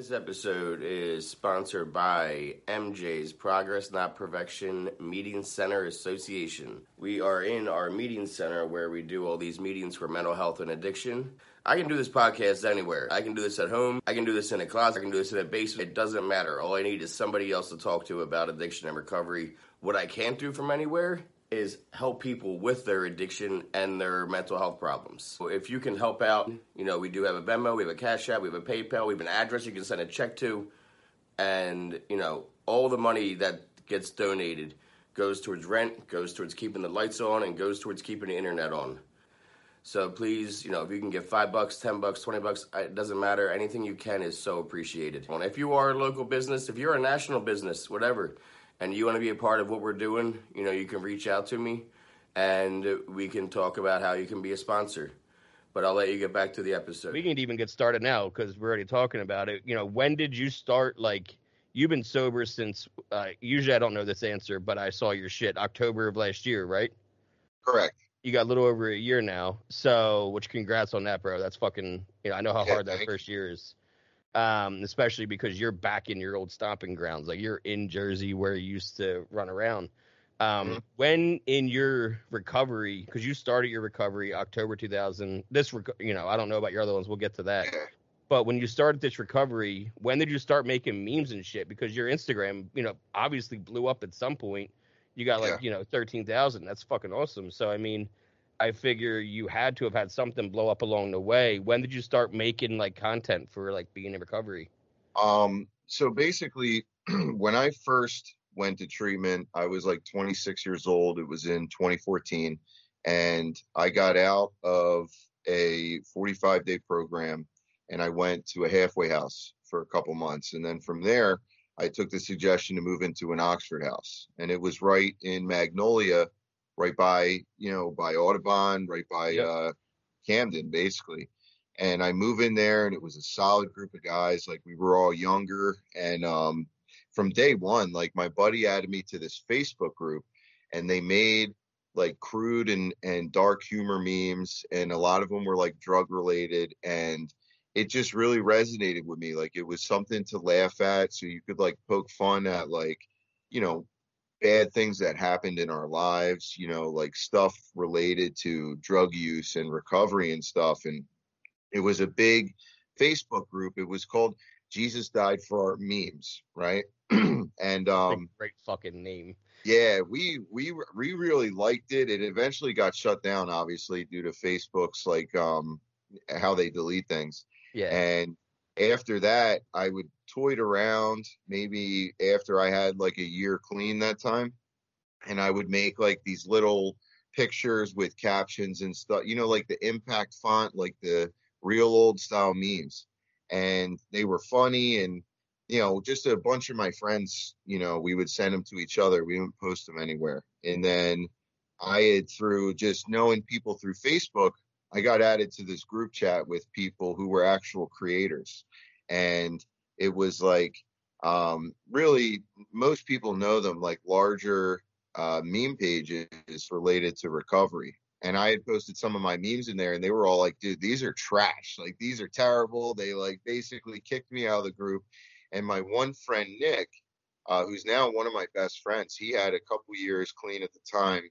This episode is sponsored by MJ's Progress Not Perfection Meeting Center Association. We are in our meeting center where we do all these meetings for mental health and addiction. I can do this podcast anywhere. I can do this at home. I can do this in a closet. I can do this in a basement. It doesn't matter. All I need is somebody else to talk to about addiction and recovery. What I can't do from anywhere is help people with their addiction and their mental health problems. So if you can help out, you know, we do have a Venmo, we have a Cash App, we have a PayPal, we have an address you can send a check to, and you know, all the money that gets donated goes towards rent, goes towards keeping the lights on, and goes towards keeping the internet on. So please, you know, if you can give five bucks, ten bucks, twenty bucks, it doesn't matter. Anything you can is so appreciated. If you are a local business, if you're a national business, whatever, and you want to be a part of what we're doing, you know, you can reach out to me and we can talk about how you can be a sponsor. But I'll let you get back to the episode. We can even get started now because we're already talking about it. You know, when did you start? Like, you've been sober since. Uh, usually, I don't know this answer, but I saw your shit October of last year, right? Correct. You got a little over a year now. So, which congrats on that, bro. That's fucking. You know, I know how Yeah, hard that thank first year is. Um, especially because you're back in your old stomping grounds. Like you're in Jersey where you used to run around. Um, Mhm. when in your recovery, because you started your recovery October 2000. This, reco- you know, I don't know about your other ones. We'll get to that. But when you started this recovery, when did you start making memes and shit? Because your Instagram, you know, obviously blew up at some point. You got like, Yeah. you know, 13,000. That's fucking awesome. So, I mean, I figure you had to have had something blow up along the way. When did you start making like content for like being in recovery? Um, so basically, when I first went to treatment, I was like 26 years old. It was in 2014. And I got out of a 45 day program and I went to a halfway house for a couple months. And then from there, I took the suggestion to move into an Oxford house. And it was right in Magnolia, right by, you know, by Audubon, right by Yep. uh, Camden, basically. And I move in there and it was a solid group of guys like we were all younger. And um from day one like my buddy added me to this Facebook group and they made like crude and and dark humor memes and a lot of them were like drug related. And it just really resonated with me. Like it was something to laugh at so you could like poke fun at like you know bad things that happened in our lives you know like stuff related to drug use and recovery and stuff and it was a big Facebook group. It was called Jesus Died for Our Memes, right? and um great fucking name. yeah, we we we really liked it. It eventually got shut down obviously due to Facebook's like um how they delete things. Yeah. And after that, I would toyed around maybe after I had like a year clean that time. And I would make like these little pictures with captions and stuff, you know, like the impact font, like the real old style memes. And they were funny and, you know, just a bunch of my friends, you know, we would send them to each other. We didn't post them anywhere. And then I had through just knowing people through Facebook, I got added to this group chat with people who were actual creators. And it was like, um, really, most people know them like larger uh, meme pages related to recovery. And I had posted some of my memes in there, and they were all like, dude, these are trash. Like, these are terrible. They like basically kicked me out of the group. And my one friend, Nick, uh, who's now one of my best friends, he had a couple years clean at the time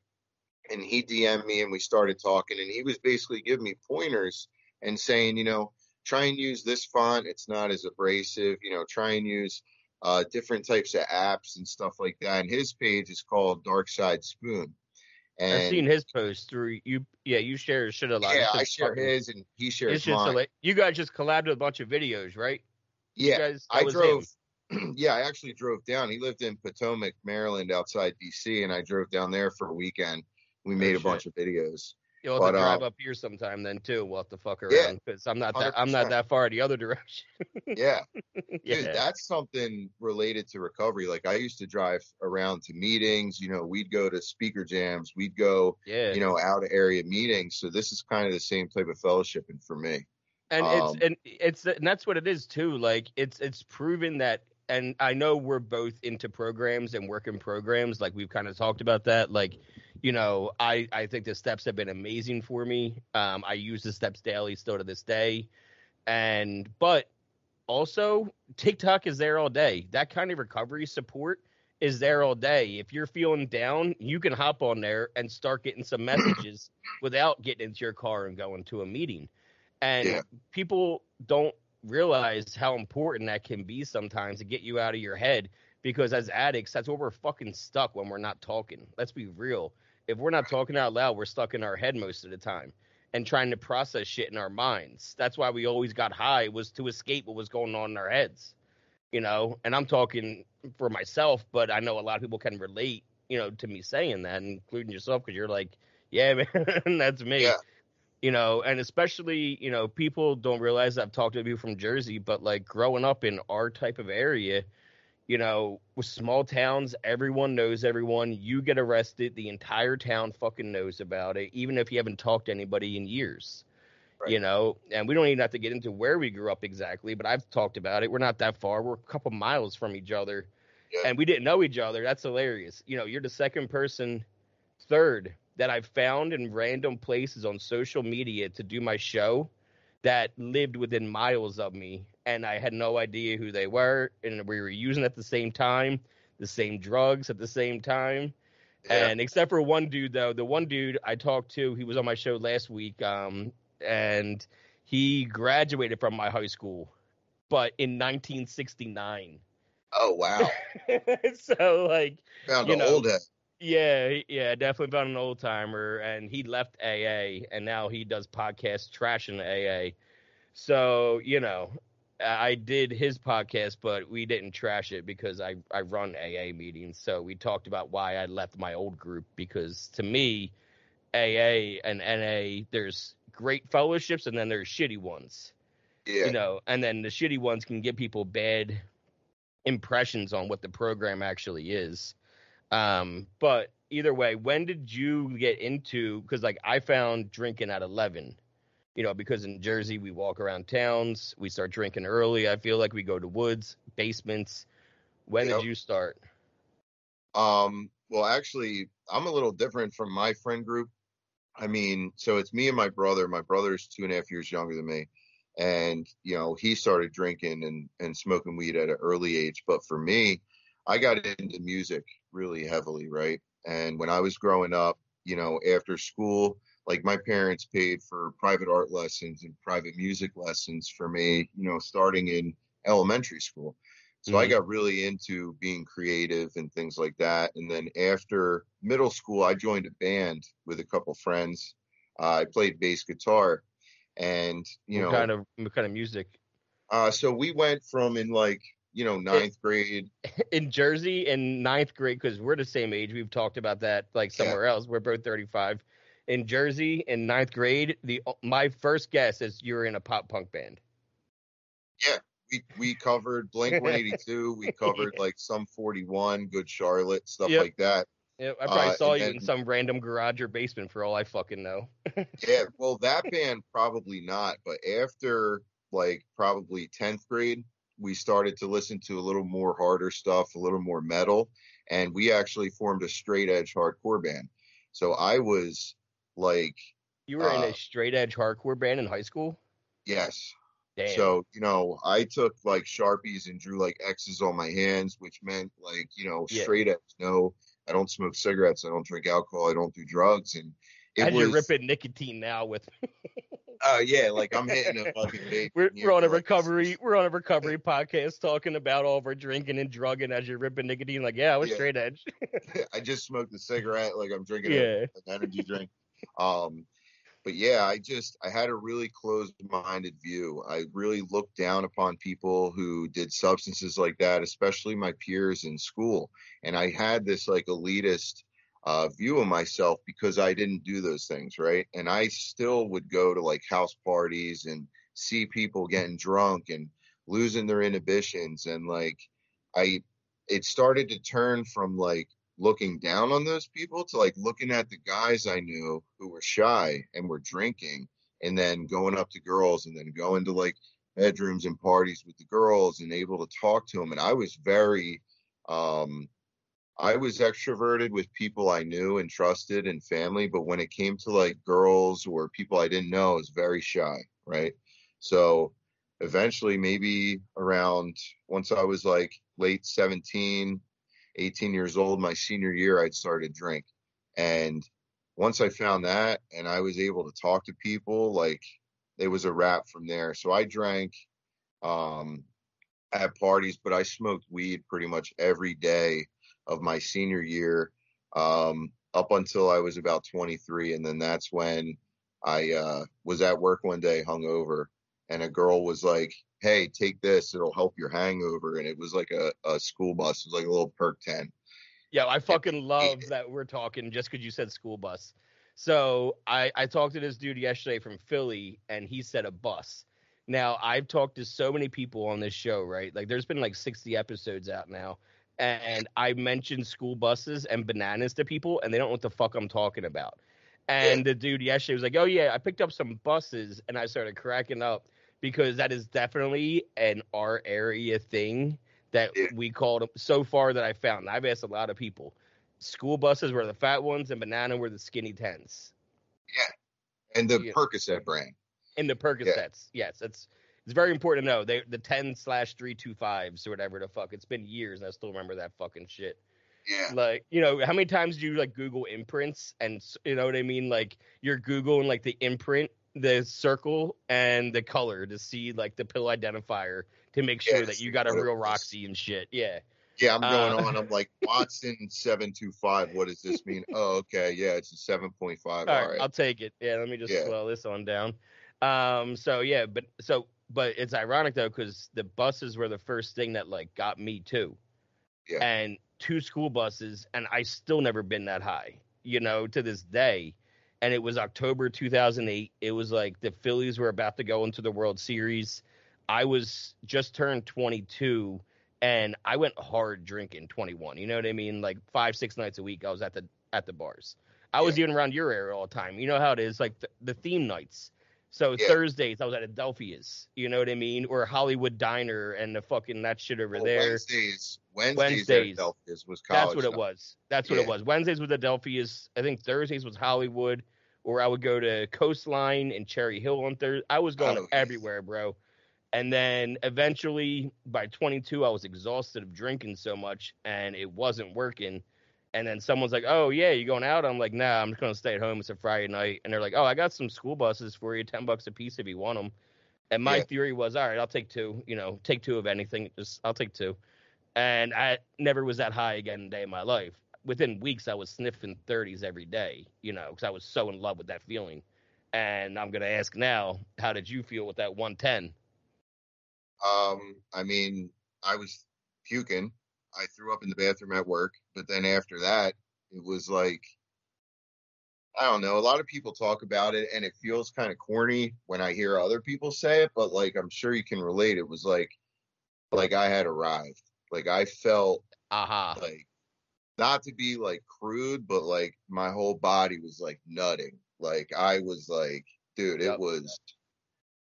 and he DM'd me and we started talking and he was basically giving me pointers and saying, you know, try and use this font. It's not as abrasive, you know, try and use uh, different types of apps and stuff like that. And his page is called Dark Side Spoon. And I've seen his post through you. Yeah, you share his shit a lot. yeah, I share fucking- his and he shares mine. you guys just collabed with a bunch of videos, right? Yeah, guys, I drove. yeah, I actually drove down. He lived in Potomac, Maryland, outside DC, and I drove down there for a weekend. We made a shit. bunch of videos. You'll have to but, uh, drive up here sometime then too. We'll have to fuck Yeah, around because I'm not that I'm not that far the other direction. Yeah, yeah, dude, that's something related to recovery. Like I used to drive around to meetings. You know, we'd go to speaker jams. We'd go, yeah. you know, out of area meetings. So this is kind of the same type of fellowshipping for me. and Um, it's and it's and that's what it is too like it's it's proven that and i know we're both into programs and working programs like we've kind of talked about that like you know i i think the steps have been amazing for me um i use the steps daily still to this day and but also TikTok is there all day. That kind of recovery support is there all day. If you're feeling down, you can hop on there and start getting some messages without getting into your car and going to a meeting. And Yeah. people don't realize how important that can be sometimes to get you out of your head because as addicts, that's where we're fucking stuck when we're not talking. Let's be real. If we're not talking out loud, we're stuck in our head most of the time and trying to process shit in our minds. That's why we always got high was to escape what was going on in our heads. You know, and I'm talking for myself, but I know a lot of people can relate, you know, to me saying that, including yourself, because you're like, yeah, man, that's me. Yeah. You know, and especially, you know, people don't realize I've talked to people from Jersey, but like growing up in our type of area, you know, with small towns, everyone knows everyone. You get arrested, the entire town fucking knows about it, even if you haven't talked to anybody in years. Right. You know, and we don't even have to get into where we grew up exactly, but I've talked about it. We're not that far. We're a couple miles from each other. Yeah. And we didn't know each other. That's hilarious. You know, you're the second person, third, that I've found in random places on social media to do my show that lived within miles of me and I had no idea who they were and we were using at the same time, the same drugs at the same time. Yeah. And except for one dude though, the one dude I talked to, he was on my show last week um and he graduated from my high school but in 1969. oh wow, so like found You an know. old head. Yeah, yeah, definitely found an old timer, and he left AA, and now he does podcasts trashing AA. So you know, I did his podcast, but we didn't trash it because I I run AA meetings. So we talked about why I left my old group because to me, AA and NA, there's great fellowships, and then there's shitty ones Yeah, you know, and then the shitty ones can give people bad impressions on what the program actually is. Um, but either way, when did you get into? Because like I found drinking at eleven, you know, because in Jersey we walk around towns, we start drinking early. I feel like we go to woods, basements. When did you start? Um, well, actually, I'm a little different from my friend group. I mean, so it's me and my brother. My brother's two and a half years younger than me. And, you know, he started drinking and, and smoking weed at an early age. But for me, I got into music really heavily, right? And when I was growing up, you know, after school, like my parents paid for private art lessons and private music lessons for me, you know, starting in elementary school. So I Mhm. got really into being creative and things like that. And then after middle school, I joined a band with a couple friends. Uh, I played bass guitar, and you what know, kind of what kind of music? uh, so we went from in like you know ninth grade. in Jersey in ninth grade because we're the same age. We've talked about that like Yeah. somewhere else. We're both 35. In Jersey in ninth grade, the my first guess is you're in a pop punk band. Yeah, we we covered Blink 182. We covered like Sum 41, Good Charlotte, stuff Yep. like that. Yeah, I probably Uh, saw you in some random garage or basement for all I fucking know. Yeah, well, that band probably not, but after like probably 10th grade, we started to listen to a little more harder stuff, a little more metal, and we actually formed a straight edge hardcore band. So I was like, You were in Uh, a straight edge hardcore band in high school. yes. Damn. So, you know, I took like Sharpies and drew like X's on my hands, which meant like, you know, Yeah. straight edge. No, I don't smoke cigarettes. I don't drink alcohol. I don't do drugs. And As was, you're ripping nicotine now with uh, yeah, like I'm hitting a fucking vape. we're, we're on a recovery we're on a recovery podcast talking about all of our drinking and drugging as you're ripping nicotine like yeah I was Yeah. straight edge I just smoked a cigarette, like I'm drinking a- an energy drink. Um, but yeah, I just I had a really closed-minded view. I really looked down upon people who did substances like that, especially my peers in school, and I had this like elitist uh, view of myself because I didn't do those things, right? And I still would go to like house parties and see people getting drunk and losing their inhibitions, and like I, it started to turn from like looking down on those people to like looking at the guys I knew who were shy and were drinking and then going up to girls and then going to like bedrooms and parties with the girls and able to talk to them and I was very um I was extroverted with people I knew and trusted and family but when it came to like girls or people I didn't know I was very shy right so eventually, maybe around once I was like late 17, 18 years old, my senior year, I'd started drink. And once I found that and I was able to talk to people, like it was a wrap from there. So I drank um, at parties, but I smoked weed pretty much every day of my senior year um, up until I was about 23. And then that's when I uh, was at work one day hungover and a girl was like, Hey, take this, it'll help your hangover. And it was like a, a school bus, it was like a little perk 10. Yeah, I fucking love that we're talking just because you said school bus. So I, I talked to this dude yesterday from Philly and he said a bus. Now I've talked to so many people on this show, right? Like there's been like 60 episodes out now. And I mentioned school buses and bananas to people and they don't know what the fuck I'm talking about. And the dude yesterday was like, Oh yeah, I picked up some buses and I started cracking up because that is definitely an our area thing that we called them so far that I found. I've asked a lot of people. School buses were the fat ones and banana were the skinny tens. And the Yeah. Percocet brand. And the Percocets. Yes, it's it's very important to know. They the ten slash three two fives or whatever the fuck. It's been years and I still remember that fucking shit. Yeah. Like, you know, how many times do you like Google imprints and you know what I mean? Like you're Googling like the imprint, the circle, and the color to see like the pill identifier to make sure Yeah, that you got a real. Roxy and shit. Yeah. Yeah, I'm going Uh, on. I'm like Watson seven two five. What does this mean? Oh, okay. Yeah, it's a seven point five. All All right, right. I'll take it. Yeah, let me just Yeah. slow this on down. Um, so yeah, but so but it's ironic though because the buses were the first thing that like got me too. Yeah. And two school buses, and I still never been that high, you know, to this day. And it was October 2008. It was like the Phillies were about to go into the World Series. I was just turned 22 and I went hard drinking 21. You know what I mean? Like five, six nights a week, I was at the at the bars. I was even around your area all the time. You know how it is, like the, the theme nights. So Yeah. Thursdays, I was at Adelphia's. You know what I mean? Or Hollywood Diner and the fucking that shit over Oh, there. Wednesdays. Wednesdays. Wednesdays. Adelphia's was college. That's what it was. That's what it was. Wednesdays was Adelphia's. I think Thursdays was Hollywood, or I would go to Coastline and Cherry Hill on Thursday. I was going Oh, everywhere, bro. And then eventually, by 22, I was exhausted of drinking so much, and it wasn't working. And then someone's like, "Oh yeah, you going out?" I'm like, "Nah, I'm just gonna stay at home. It's a Friday night." And they're like, "Oh, I got some school buses for you, ten bucks a piece if you want them." And my Yeah. theory was, "All right, I'll take two. You know, take two of anything. Just I'll take two. And I never was that high again a day in my life. Within weeks, I was sniffing 30s every day. You know, because I was so in love with that feeling. And I'm gonna ask now, how did you feel with that 110? Um, I mean, I was puking. I threw up in the bathroom at work, but then after that, it was like I don't know. A lot of people talk about it, and it feels kind of corny when I hear other people say it. But like, I'm sure you can relate. It was like, like I had arrived. Like I felt Aha. like not to be like crude, but like my whole body was like nutting. Like I was like, dude, Yep. it was,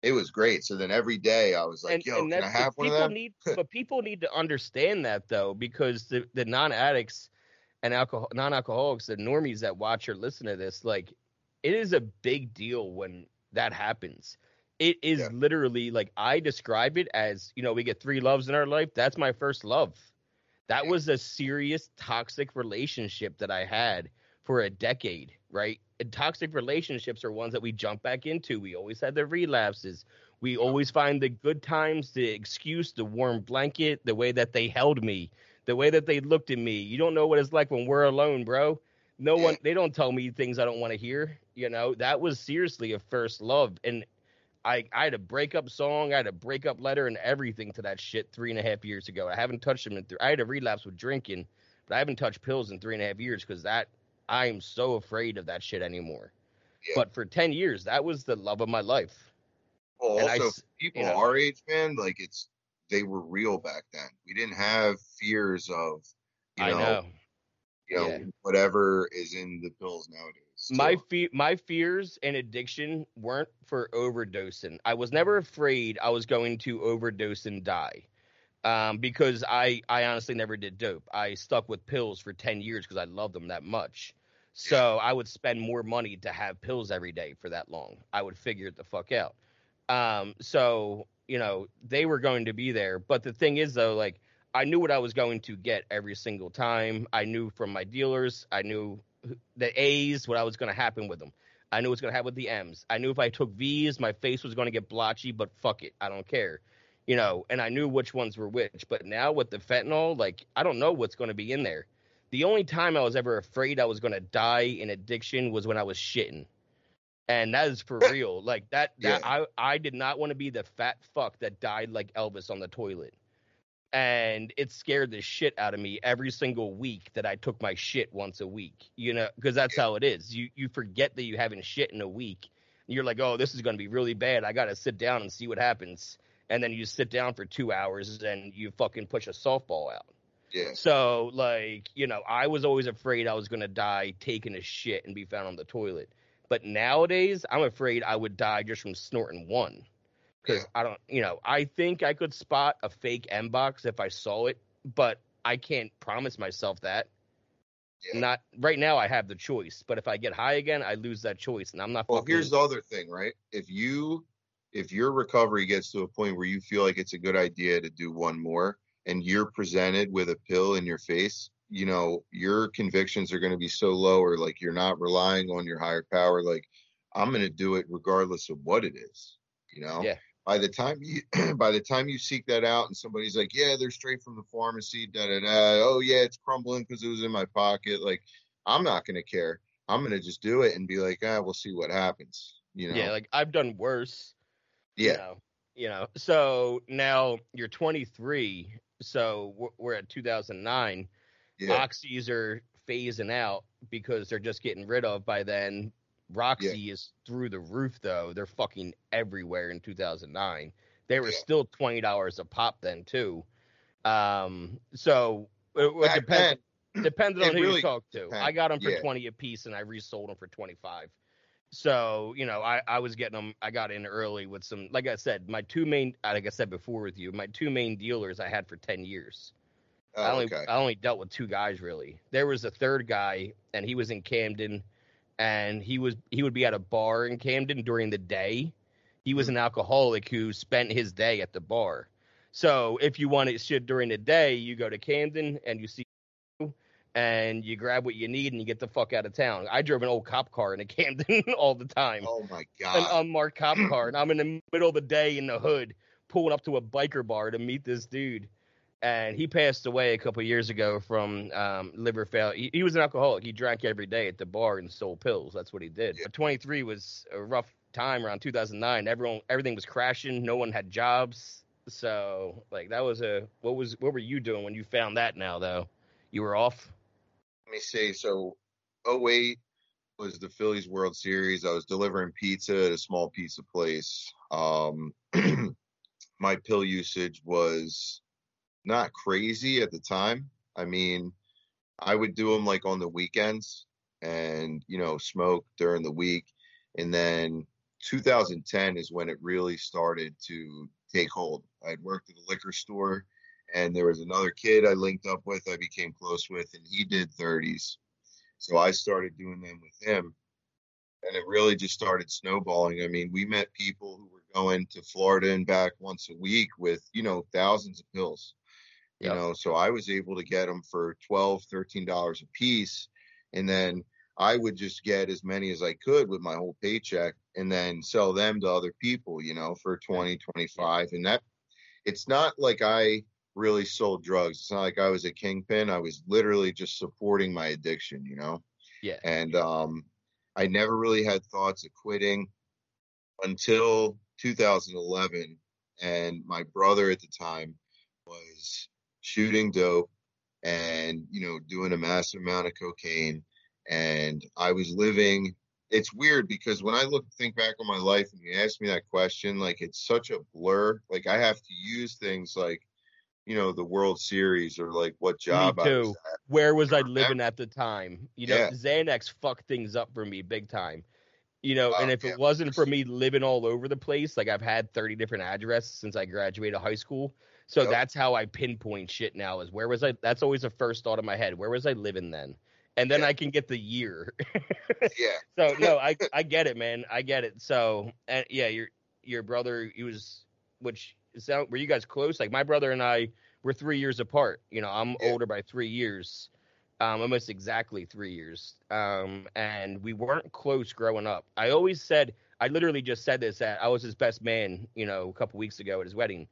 it was great. So then every day I was like, yo, can I have one of people them? need, but people need to understand that though, because the the non addicts and alcohol non alcoholics, the normies that watch or listen to this, like it is a big deal when that happens. It is Yeah. literally like I describe it as you know we get three loves in our life. That's my first love. That was a serious toxic relationship that I had for a decade, right? And toxic relationships are ones that we jump back into. We always have the relapses. We always find the good times, the excuse, the warm blanket, the way that they held me, the way that they looked at me. You don't know what it's like when we're alone, bro. No eh. one, they don't tell me things I don't want to hear. You know, that was seriously a first love. And I, I had a breakup song, I had a breakup letter and everything to that shit three and a half years ago. I haven't touched them in three. I had a relapse with drinking, but I haven't touched pills in three and a half years because that I am so afraid of that shit anymore. Yeah. But for ten years, that was the love of my life. Well, And also s- people you know. our age, man, like it's they were real back then. We didn't have fears of, you I know, know. you know, Yeah. whatever is in the pills nowadays. My fe- my fears and addiction weren't for overdosing. I was never afraid I was going to overdose and die. Um, because I, I honestly never did dope. I stuck with pills for 10 years because I loved them that much. So I would spend more money to have pills every day for that long. I would figure it the fuck out. Um, so, you know, they were going to be there. But the thing is, though, like I knew what I was going to get every single time. I knew from my dealers. I knew the A's what I was going to happen with them. I knew what's going to happen with the M's. I knew if I took V's, my face was going to get blotchy, but fuck it, I don't care. You know, and I knew which ones were which. But now with the fentanyl, like I don't know what's going to be in there. The only time I was ever afraid I was going to die in addiction was when I was shitting and that is for real. Like that, that yeah. I I did not want to be the fat fuck that died like Elvis on the toilet, and it scared the shit out of me every single week that I took my shit once a week. You know, because that's how it is. You you forget that you haven't shit in a week. You're like, oh, this is going to be really bad. I got to sit down and see what happens. And then you sit down for two hours and you fucking push a softball out. Yeah. So like, you know, I was always afraid I was gonna die taking a shit and be found on the toilet. But nowadays, I'm afraid I would die just from snorting one. Because yeah. I don't, you know, I think I could spot a fake M box if I saw it, but I can't promise myself that. Yeah. Not right now. I have the choice, but if I get high again, I lose that choice, and I'm not. Well, here's the other thing, right? If you, if your recovery gets to a point where you feel like it's a good idea to do one more, and you're presented with a pill in your face, you know your convictions are going to be so low or like you're not relying on your higher power like i'm going to do it regardless of what it is you know? Yeah. By the time you by the time you seek that out and somebody's like yeah they're straight from the pharmacy da da da. Oh yeah it's crumbling because it was in my pocket like i'm not going to care. I'm going to just do it and be like ah we'll see what happens you know? yeah like i've done worse yeah. you know, you know. So now you're 23 so we're, we're at 2009 yeah. Oxys are phasing out because they're just getting rid of by then. Roxy yeah. is through the roof though. They're fucking everywhere in 2009. They were yeah. still twenty dollars a pop then too. Um, so it, it depends. Depending on who really you talk to. I got them for. 20 a piece and I resold them for 25. So, you know, I, I was getting them, I got in early with some, like I said, my two main, like I said before with you, my two main dealers I had for 10 years. Oh, I only okay. I only dealt with two guys really. There was a third guy, and he was in Camden, and he was he would be at a bar in Camden during the day. He was mm-hmm. an alcoholic who spent his day at the bar. So if you wanted shit during the day, you go to Camden and you see and you grab what you need and you get the fuck out of town. I drove an old cop car in a Camden all the time. Oh my god. An unmarked cop car. And I'm in the middle of the day in the hood pulling up to a biker bar to meet this dude and he passed away a couple years ago from um, liver failure. He, he, was an alcoholic. He drank every day at the bar and sold pills. That's what he did. Yeah. But 23 was a rough time around 2009. Everyone, everything was crashing. No one had jobs. So, like, that was a what was what were you doing when you found that? Now, though, you were off. Let me see. So, 08 was the Phillies World Series. I was delivering pizza at a small pizza place. Um, my pill usage was not crazy at the time. I mean, I would do them like on the weekends and, you know, smoke during the week. And then 2010 is when it really started to take hold. I'd worked at a liquor store and there was another kid I linked up with, I became close with, and he did 30s. So I started doing them with him. And it really just started snowballing. I mean, we met people who were going to Florida and back once a week with, you know, thousands of pills you yep. know so i was able to get them for 12 13 dollars a piece and then i would just get as many as i could with my whole paycheck and then sell them to other people you know for 20 25 and that it's not like i really sold drugs. It's not like i was a kingpin. I was literally just supporting my addiction you know? Yeah. And um i never really had thoughts of quitting until 2011 and my brother at the time was shooting dope and you know doing a massive amount of cocaine and i was living it's weird because when i look think back on my life and you ask me that question like it's such a blur. Like i have to use things like you know the world series or like what job me too. I where was i living at the time you know yeah. xanax fucked things up for me big time you know oh, and if yeah. it wasn't for me living all over the place like i've had 30 different addresses since i graduated high school so yep. that's how I pinpoint shit now. Is where was I? That's always the first thought in my head. Where was I living then? And then yeah. I can get the year. yeah. So no, I I get it, man. I get it. So and yeah, your your brother, he was, which sound were you guys close? Like my brother and I were three years apart. You know, I'm Yeah. older by three years, um, almost exactly three years. Um, and we weren't close growing up. I always said, I literally just said this at I was his best man, you know, a couple weeks ago at his wedding.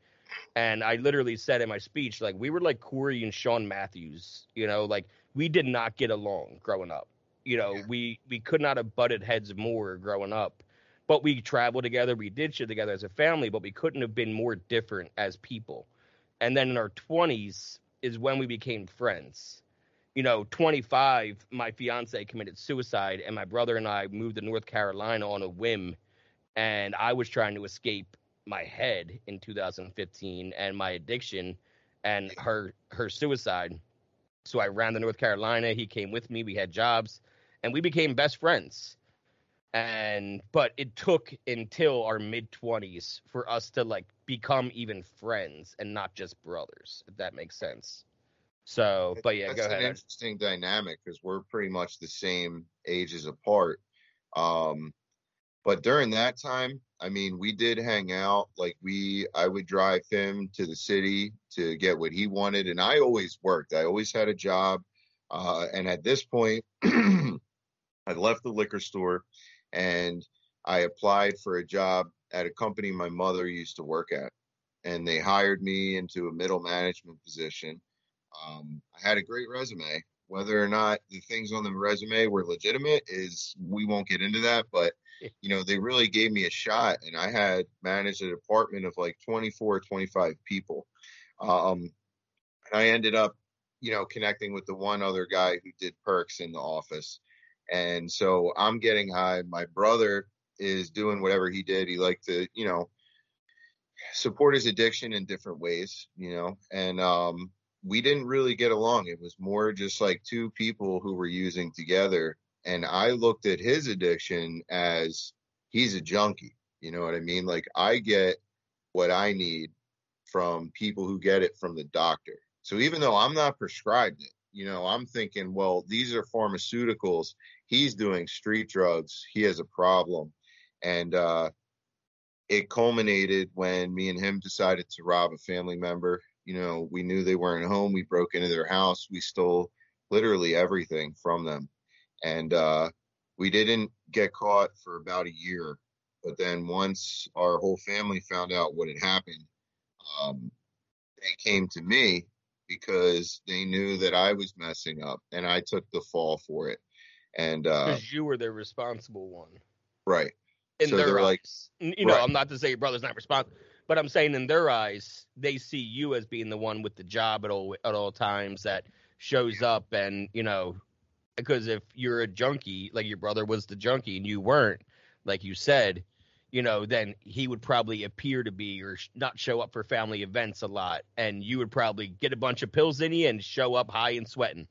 And I literally said in my speech, like we were like Corey and Sean Matthews, you know, like we did not get along growing up. You know, Yeah. we we could not have butted heads more growing up. But we traveled together, we did shit together as a family, but we couldn't have been more different as people. And then in our 20s is when we became friends. You know, 25, my fiance committed suicide, and my brother and I moved to North Carolina on a whim. And I was trying to escape my head in 2015 and my addiction and her her suicide. So I ran to North Carolina. He came with me. We had jobs, and we became best friends. And but it took until our mid 20s for us to like become even friends and not just brothers. If that makes sense. So, but yeah, That's go an interesting dynamic because we're pretty much the same ages apart. Um, but during that time, I mean, we did hang out. Like we, I would drive him to the city to get what he wanted, and I always worked. I always had a job. Uh, and at this point, I left the liquor store, and I applied for a job at a company my mother used to work at, and they hired me into a middle management position. Um, I had a great resume. Whether or not the things on the resume were legitimate is we won't get into that, but you know, they really gave me a shot and I had managed a department of like 24, 25 people. Um, and I ended up, you know, connecting with the one other guy who did perks in the office. And so I'm getting high. My brother is doing whatever he did. He liked to, you know, support his addiction in different ways, you know, and, um, we didn't really get along. It was more just like two people who were using together. And I looked at his addiction as he's a junkie. You know what I mean? Like I get what I need from people who get it from the doctor. So even though I'm not prescribed it, you know, I'm thinking, well, these are pharmaceuticals. He's doing street drugs. He has a problem. And, uh, it culminated when me and him decided to rob a family member. You know, we knew they weren't home. We broke into their house. We stole literally everything from them. And uh, we didn't get caught for about a year. But then once our whole family found out what had happened, um, they came to me because they knew that I was messing up and I took the fall for it. And uh, Because you were the responsible one. right. in So their they're like- eyes. You know, Right. I'm not to say your brother's not responsible, but I'm saying in their eyes, they see you as being the one with the job at all at all times that shows up, and you know, because if you're a junkie, like your brother was the junkie and you weren't, like you said, you know, then he would probably appear to be or sh- not show up for family events a lot, and you would probably get a bunch of pills in you and show up high and sweating.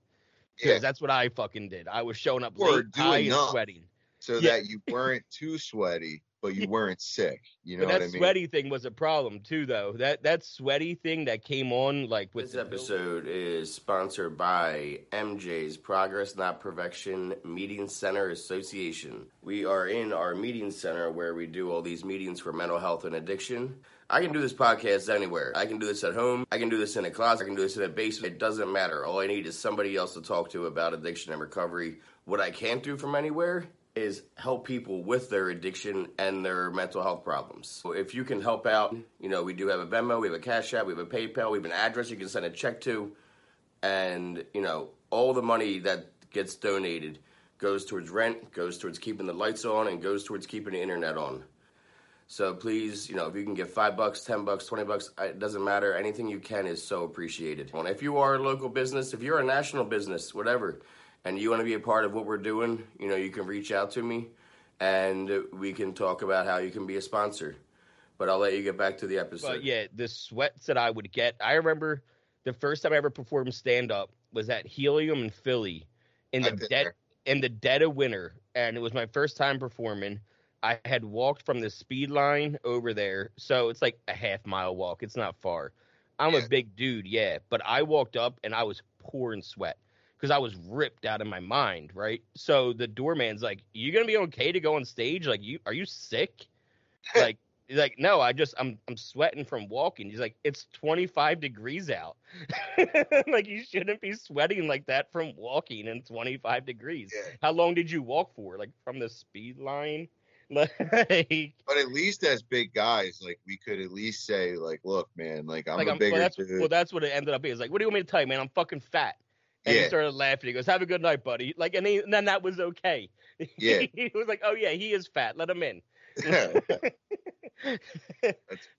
Because Yeah. that's what I fucking did. I was showing up Or late, high and sweating. So Yeah. that you weren't too sweaty, but you weren't sick. You know but what that I mean? sweaty thing was a problem too, though. That that sweaty thing that came on like with This the bill- episode is sponsored by MJ's Progress Not Perfection Meeting Center Association. We are in our meeting center where we do all these meetings for mental health and addiction. I can do this podcast anywhere. I can do this at home. I can do this in a closet. I can do this in a basement. It doesn't matter. All I need is somebody else to talk to about addiction and recovery. What I can't do from anywhere is help people with their addiction and their mental health problems. If you can help out, you know, we do have a Venmo, we have a Cash App, we have a PayPal, we have an address you can send a check to, and you know, all the money that gets donated goes towards rent, goes towards keeping the lights on, and goes towards keeping the internet on. So please, you know, if you can give five bucks, ten bucks, twenty bucks, it doesn't matter. Anything you can is so appreciated. And if you are a local business, if you're a national business, whatever, and you want to be a part of what we're doing, you know, you can reach out to me, and we can talk about how you can be a sponsor. But I'll let you get back to the episode. But yeah, the sweats that I would get. I remember the first time I ever performed stand up was at Helium in Philly in the dead there. in the dead of winter, and it was my first time performing. I had walked from the speed line over there, so it's like a half mile walk. It's not far. I'm Yeah. a big dude, yeah, but I walked up and I was pouring sweat because I was ripped out of my mind, right? So the doorman's like, "You gonna be okay to go on stage? Like, you are you sick?" like He's like, no, I just I'm I'm sweating from walking. He's like, it's 25 degrees out. like you shouldn't be sweating like that from walking in 25 degrees. Yeah. How long did you walk for? Like from the speed line? Like But at least as big guys, like we could at least say, like, look, man, like I'm like a I'm, bigger well, that's, dude. well, that's what it ended up being. It's like, what do you want me to tell you, man? I'm fucking fat. And he started laughing. He goes, "Have a good night, buddy." Like, and, he, and then that was okay. Yeah. he was like, "Oh yeah, he is fat. Let him in."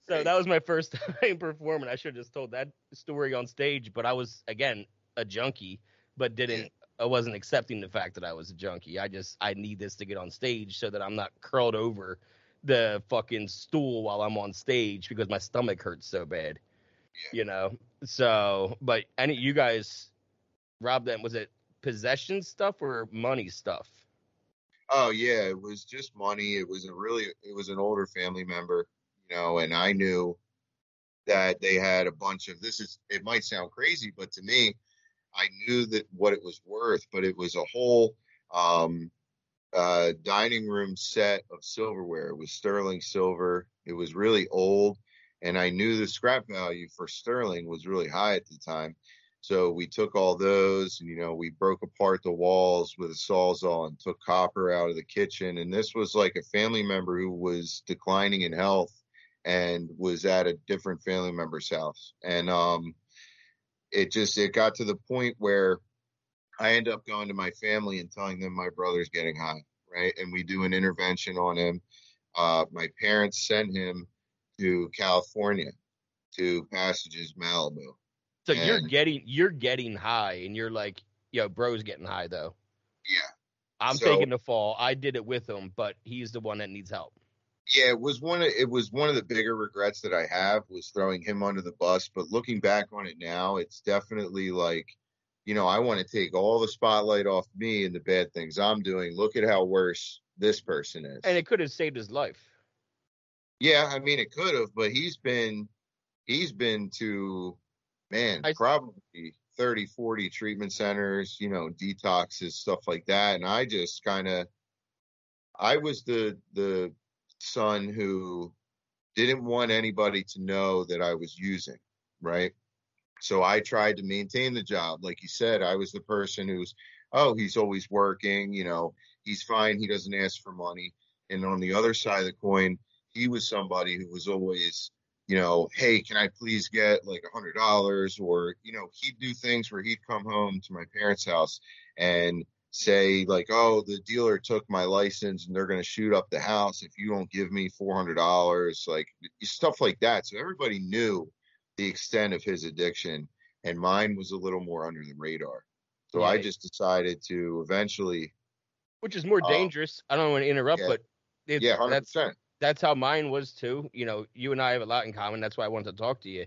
So that was my first time performing. I should have just told that story on stage, but I was again a junkie, but didn't. I wasn't accepting the fact that I was a junkie. I just I need this to get on stage so that I'm not curled over the fucking stool while I'm on stage because my stomach hurts so bad. Yeah. You know. So, but any you guys, Rob, then was it possession stuff or money stuff? Oh yeah, it was just money. It was a really it was an older family member, you know, and I knew that they had a bunch of this is it might sound crazy, but to me, I knew that what it was worth, but it was a whole um uh dining room set of silverware. It was sterling silver. It was really old and I knew the scrap value for sterling was really high at the time. So we took all those and, you know, we broke apart the walls with a sawzall and took copper out of the kitchen. And this was like a family member who was declining in health and was at a different family member's house. And um, it just, it got to the point where I end up going to my family and telling them my brother's getting high, right? And we do an intervention on him. Uh, my parents sent him to California to Passages Malibu. So you're getting you're getting high, and you're like, yo, bro's getting high though. Yeah. I'm So- taking the fall. I did it with him, but he's the one that needs help. Yeah, it was one of it was one of the bigger regrets that I have was throwing him under the bus. But looking back on it now, it's definitely like, you know, I want to take all the spotlight off me and the bad things I'm doing. Look at how worse this person is. And it could have saved his life. yeah, I mean it could have, but he's been he's been to man, I- probably 30, 40 treatment centers, you know, detoxes, stuff like that. And I just kind of I was the the son who didn't want anybody to know that I was using, right? So I tried to maintain the job. Like you said, I was the person who's, oh, he's always working, you know, he's fine, he doesn't ask for money. And on the other side of the coin, he was somebody who was always, you know, hey, can I please get like a hundred dollars? Or, you know, he'd do things where he'd come home to my parents' house and say like, oh, the dealer took my license and they're going to shoot up the house if you don't give me $400, like stuff like that. So everybody knew the extent of his addiction and mine was a little more under the radar. So I just decided to eventually, Which is more Oh. dangerous. I don't want to interrupt, Yeah. but it's, yeah, 100%. that's that's how mine was too. You know, you and I have a lot in common. That's why I wanted to talk to you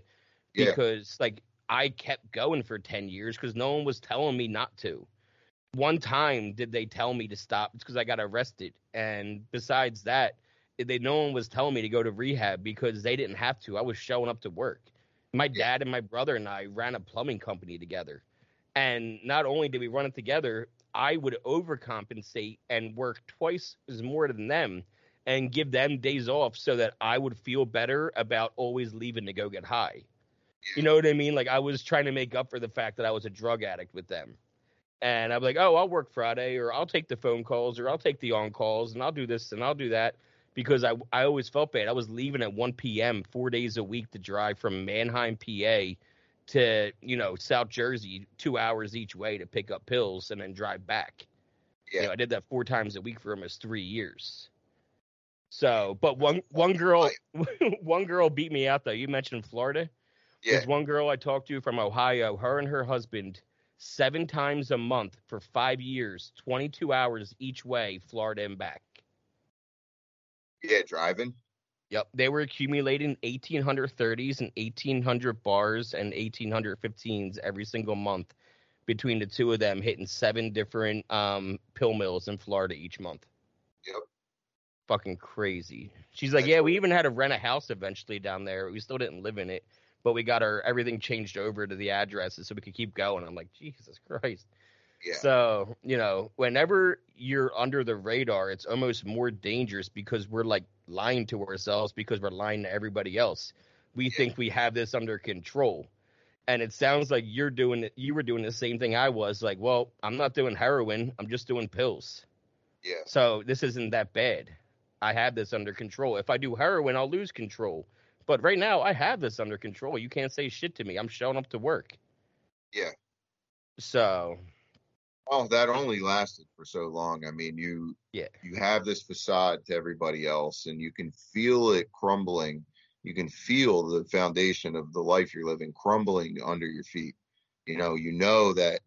Yeah. because like I kept going for 10 years because no one was telling me not to. One time did they tell me to stop? It's because I got arrested. And besides that, eh, they no one was telling me to go to rehab because they didn't have to. I was showing up to work. My Yeah. dad and my brother and I ran a plumbing company together. And not only did we run it together, I would overcompensate and work twice as more than them and give them days off so that I would feel better about always leaving to go get high. You know what I mean? Like I was trying to make up for the fact that I was a drug addict with them. And I'm like, oh, I'll work Friday, or I'll take the phone calls, or I'll take the on calls, and I'll do this and I'll do that because I I always felt bad. I was leaving at 1 p.m. four days a week to drive from Manheim, PA, to you know South Jersey, two hours each way to pick up pills and then drive back. You Yeah. know, I did that four times a week for almost three years. So, but one one girl one girl beat me out though. You mentioned Florida. Yeah. There's one girl I talked to from Ohio. Her and her husband seven times a month for five years, 22 hours each way, Florida and back. Yeah. Driving. Yep, they were accumulating 1830s and 1800 bars and 1815s every single month between the two of them, hitting seven different um, pill mills in Florida each month. Yep. Fucking crazy. She's like, yeah, we even had to rent a house eventually down there. We still didn't live in it, but we got our everything changed over to the addresses so we could keep going. I'm like, Jesus Christ. Yeah. So, you know, whenever you're under the radar, it's almost more dangerous because we're like lying to ourselves because we're lying to everybody else. We Yeah. think we have this under control. And it sounds like you're doing it you were doing the same thing I was like, well, I'm not doing heroin, I'm just doing pills. yeah. So, this isn't that bad. I have this under control. If I do heroin, I'll lose control. But right now, I have this under control. You can't say shit to me. I'm showing up to work. Yeah. So, Oh, that only lasted for so long. I mean, you Yeah. you have this facade to everybody else, and you can feel it crumbling. You can feel the foundation of the life you're living crumbling under your feet. You know, you know that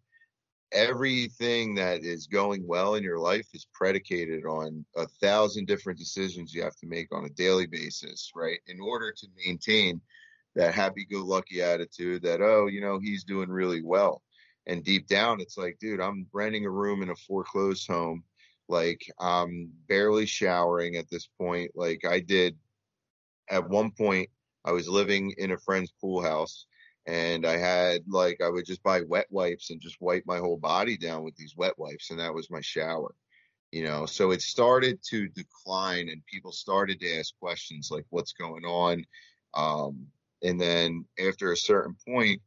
everything that is going well in your life is predicated on a thousand different decisions you have to make on a daily basis, right? In order to maintain that happy-go-lucky attitude that oh, you know, he's doing really well. And deep down it's like dude i'm renting a room in a foreclosed home. Like i'm barely showering at this point. Like i did at one point i was living in a friend's pool house and i had like i would just buy wet wipes and just wipe my whole body down with these wet wipes and that was my shower you know so it started to decline and people started to ask questions like what's going on um, and then after a certain point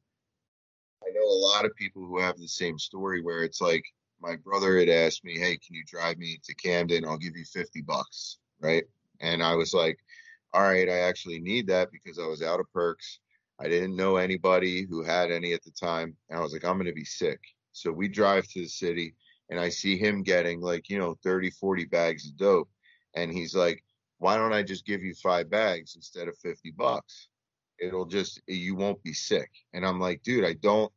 I know a lot of people who have the same story where it's like my brother had asked me, "Hey, can you drive me to Camden? I'll give you 50 bucks." Right? And I was like, "All right, I actually need that because I was out of perks. I didn't know anybody who had any at the time, and I was like, I'm going to be sick." So we drive to the city and I see him getting like, you know, 30, 40 bags of dope and he's like, "Why don't I just give you 5 bags instead of 50 bucks?" It'll just you won't be sick. And I'm like, dude, I don't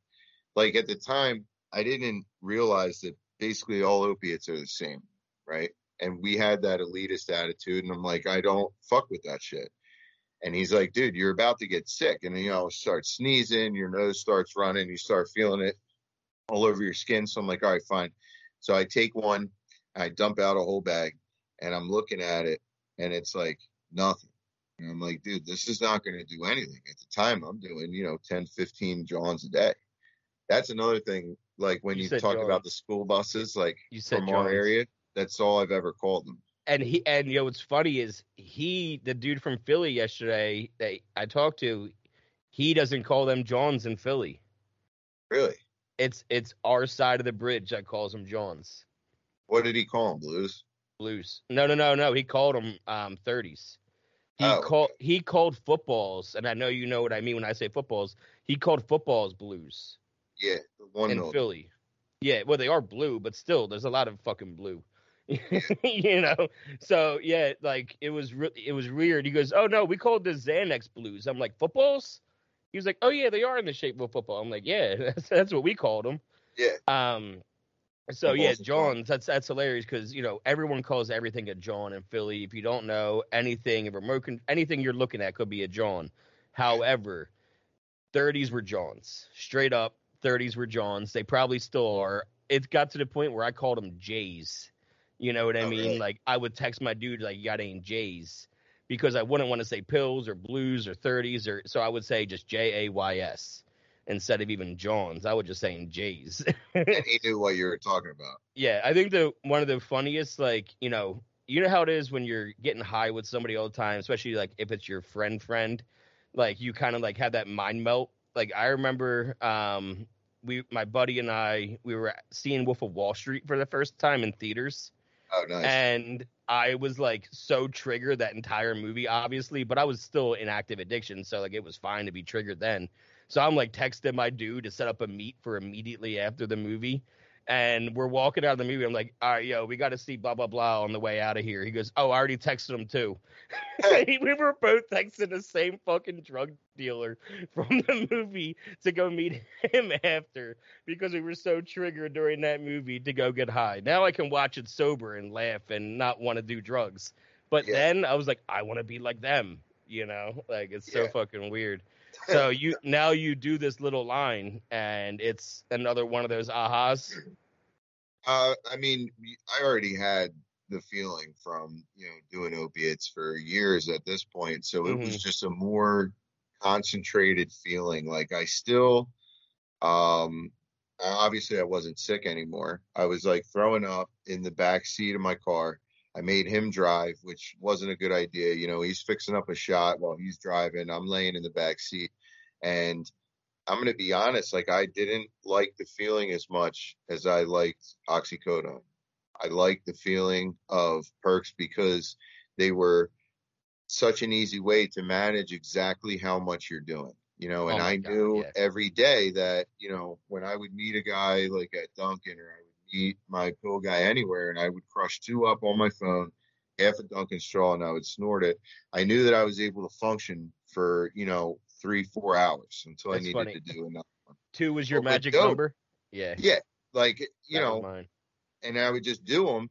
like at the time I didn't realize that basically all opiates are the same, right? And we had that elitist attitude, and I'm like, I don't fuck with that shit. And he's like, dude, you're about to get sick, and you know, start sneezing, your nose starts running, you start feeling it all over your skin. So I'm like, all right, fine. So I take one, I dump out a whole bag, and I'm looking at it, and it's like nothing. And I'm like, dude, this is not going to do anything. At the time, I'm doing, you know, 10, 15 Johns a day. That's another thing. Like when You you, talk about the school buses, like You said from our area, that's all I've ever called them. And he and you know what's funny is he the dude from Philly yesterday that I talked to, he doesn't call them Johns in Philly. Really? It's it's our side of the bridge that calls them Johns. What did he call them? Blues? Blues. No, no, no, no. He called them um thirties. He Oh, called he called footballs, and I know you know what I mean when I say footballs. He called footballs blues Yeah, one in. Philly. Yeah, well they are blue, but still there's a lot of fucking blue. you know. So yeah, like it was re- it was weird. He goes, "Oh no, we called the Xanax blues." I'm like, "Footballs?" He was like, "Oh yeah, they are in the shape of a football." I'm like, "Yeah, that's, that's what we called them." Yeah. Um, so yeah, Footballs are fun. Johns. That's that's hilarious because you know everyone calls everything a John in Philly. If you don't know anything, a remote con- anything you're looking at could be a John. However, 30s were Johns, straight up. 30s were Johns. They probably still are. It got to the point where I called them J's. You know what I Oh, mean? really? Like I would text my dude like, "You got any J's?" Because I wouldn't want to say pills or blues or 30s or so I would say just J A Y S instead of even Johns. I would just say J's. and he knew what you were talking about. Yeah, I think the one of the funniest, like you know, you know how it is when you're getting high with somebody all the time, especially like if it's your friend friend, like you kind of like have that mind melt. Like I remember, um, we my buddy and I we were seeing Wolf of Wall Street for the first time in theaters, Oh, nice. and I was like so triggered that entire movie, obviously, but I was still in active addiction, so like it was fine to be triggered then. So I'm like texting my dude to set up a meet for immediately after the movie. And we're walking out of the movie. I'm like, all right, yo, we got to see blah, blah, blah on the way out of here. He goes, oh, I already texted him too. we were both texting the same fucking drug dealer from the movie to go meet him after because we were so triggered during that movie to go get high. Now I can watch it sober and laugh and not want to do drugs. But Yeah. then I was like, I want to be like them, you know? Like it's so fucking weird. So you now you do this little line and it's another one of those ahas. Uh, I mean, I already had the feeling from you know doing opiates for years at this point, so it was just a more concentrated feeling. Like I still, um, obviously I wasn't sick anymore. I was like throwing up in the back seat of my car. I made him drive, which wasn't a good idea. You know, he's fixing up a shot while he's driving. I'm laying in the back seat. And I'm going to be honest, like I didn't like the feeling as much as I liked oxycodone. I liked the feeling of perks because they were such an easy way to manage exactly how much you're doing you know, and oh I God, knew yeah. every day that, you know, when I would meet a guy like at Dunkin' or I would meet my pill guy anywhere and I would crush two up on my phone, half a Dunkin' straw and I would snort it, I knew that I was able to function for, you know, three, four hours until That's I needed funny. to do another one. Two was your magic number? Yeah. Yeah. Like, you that know, and I would just do them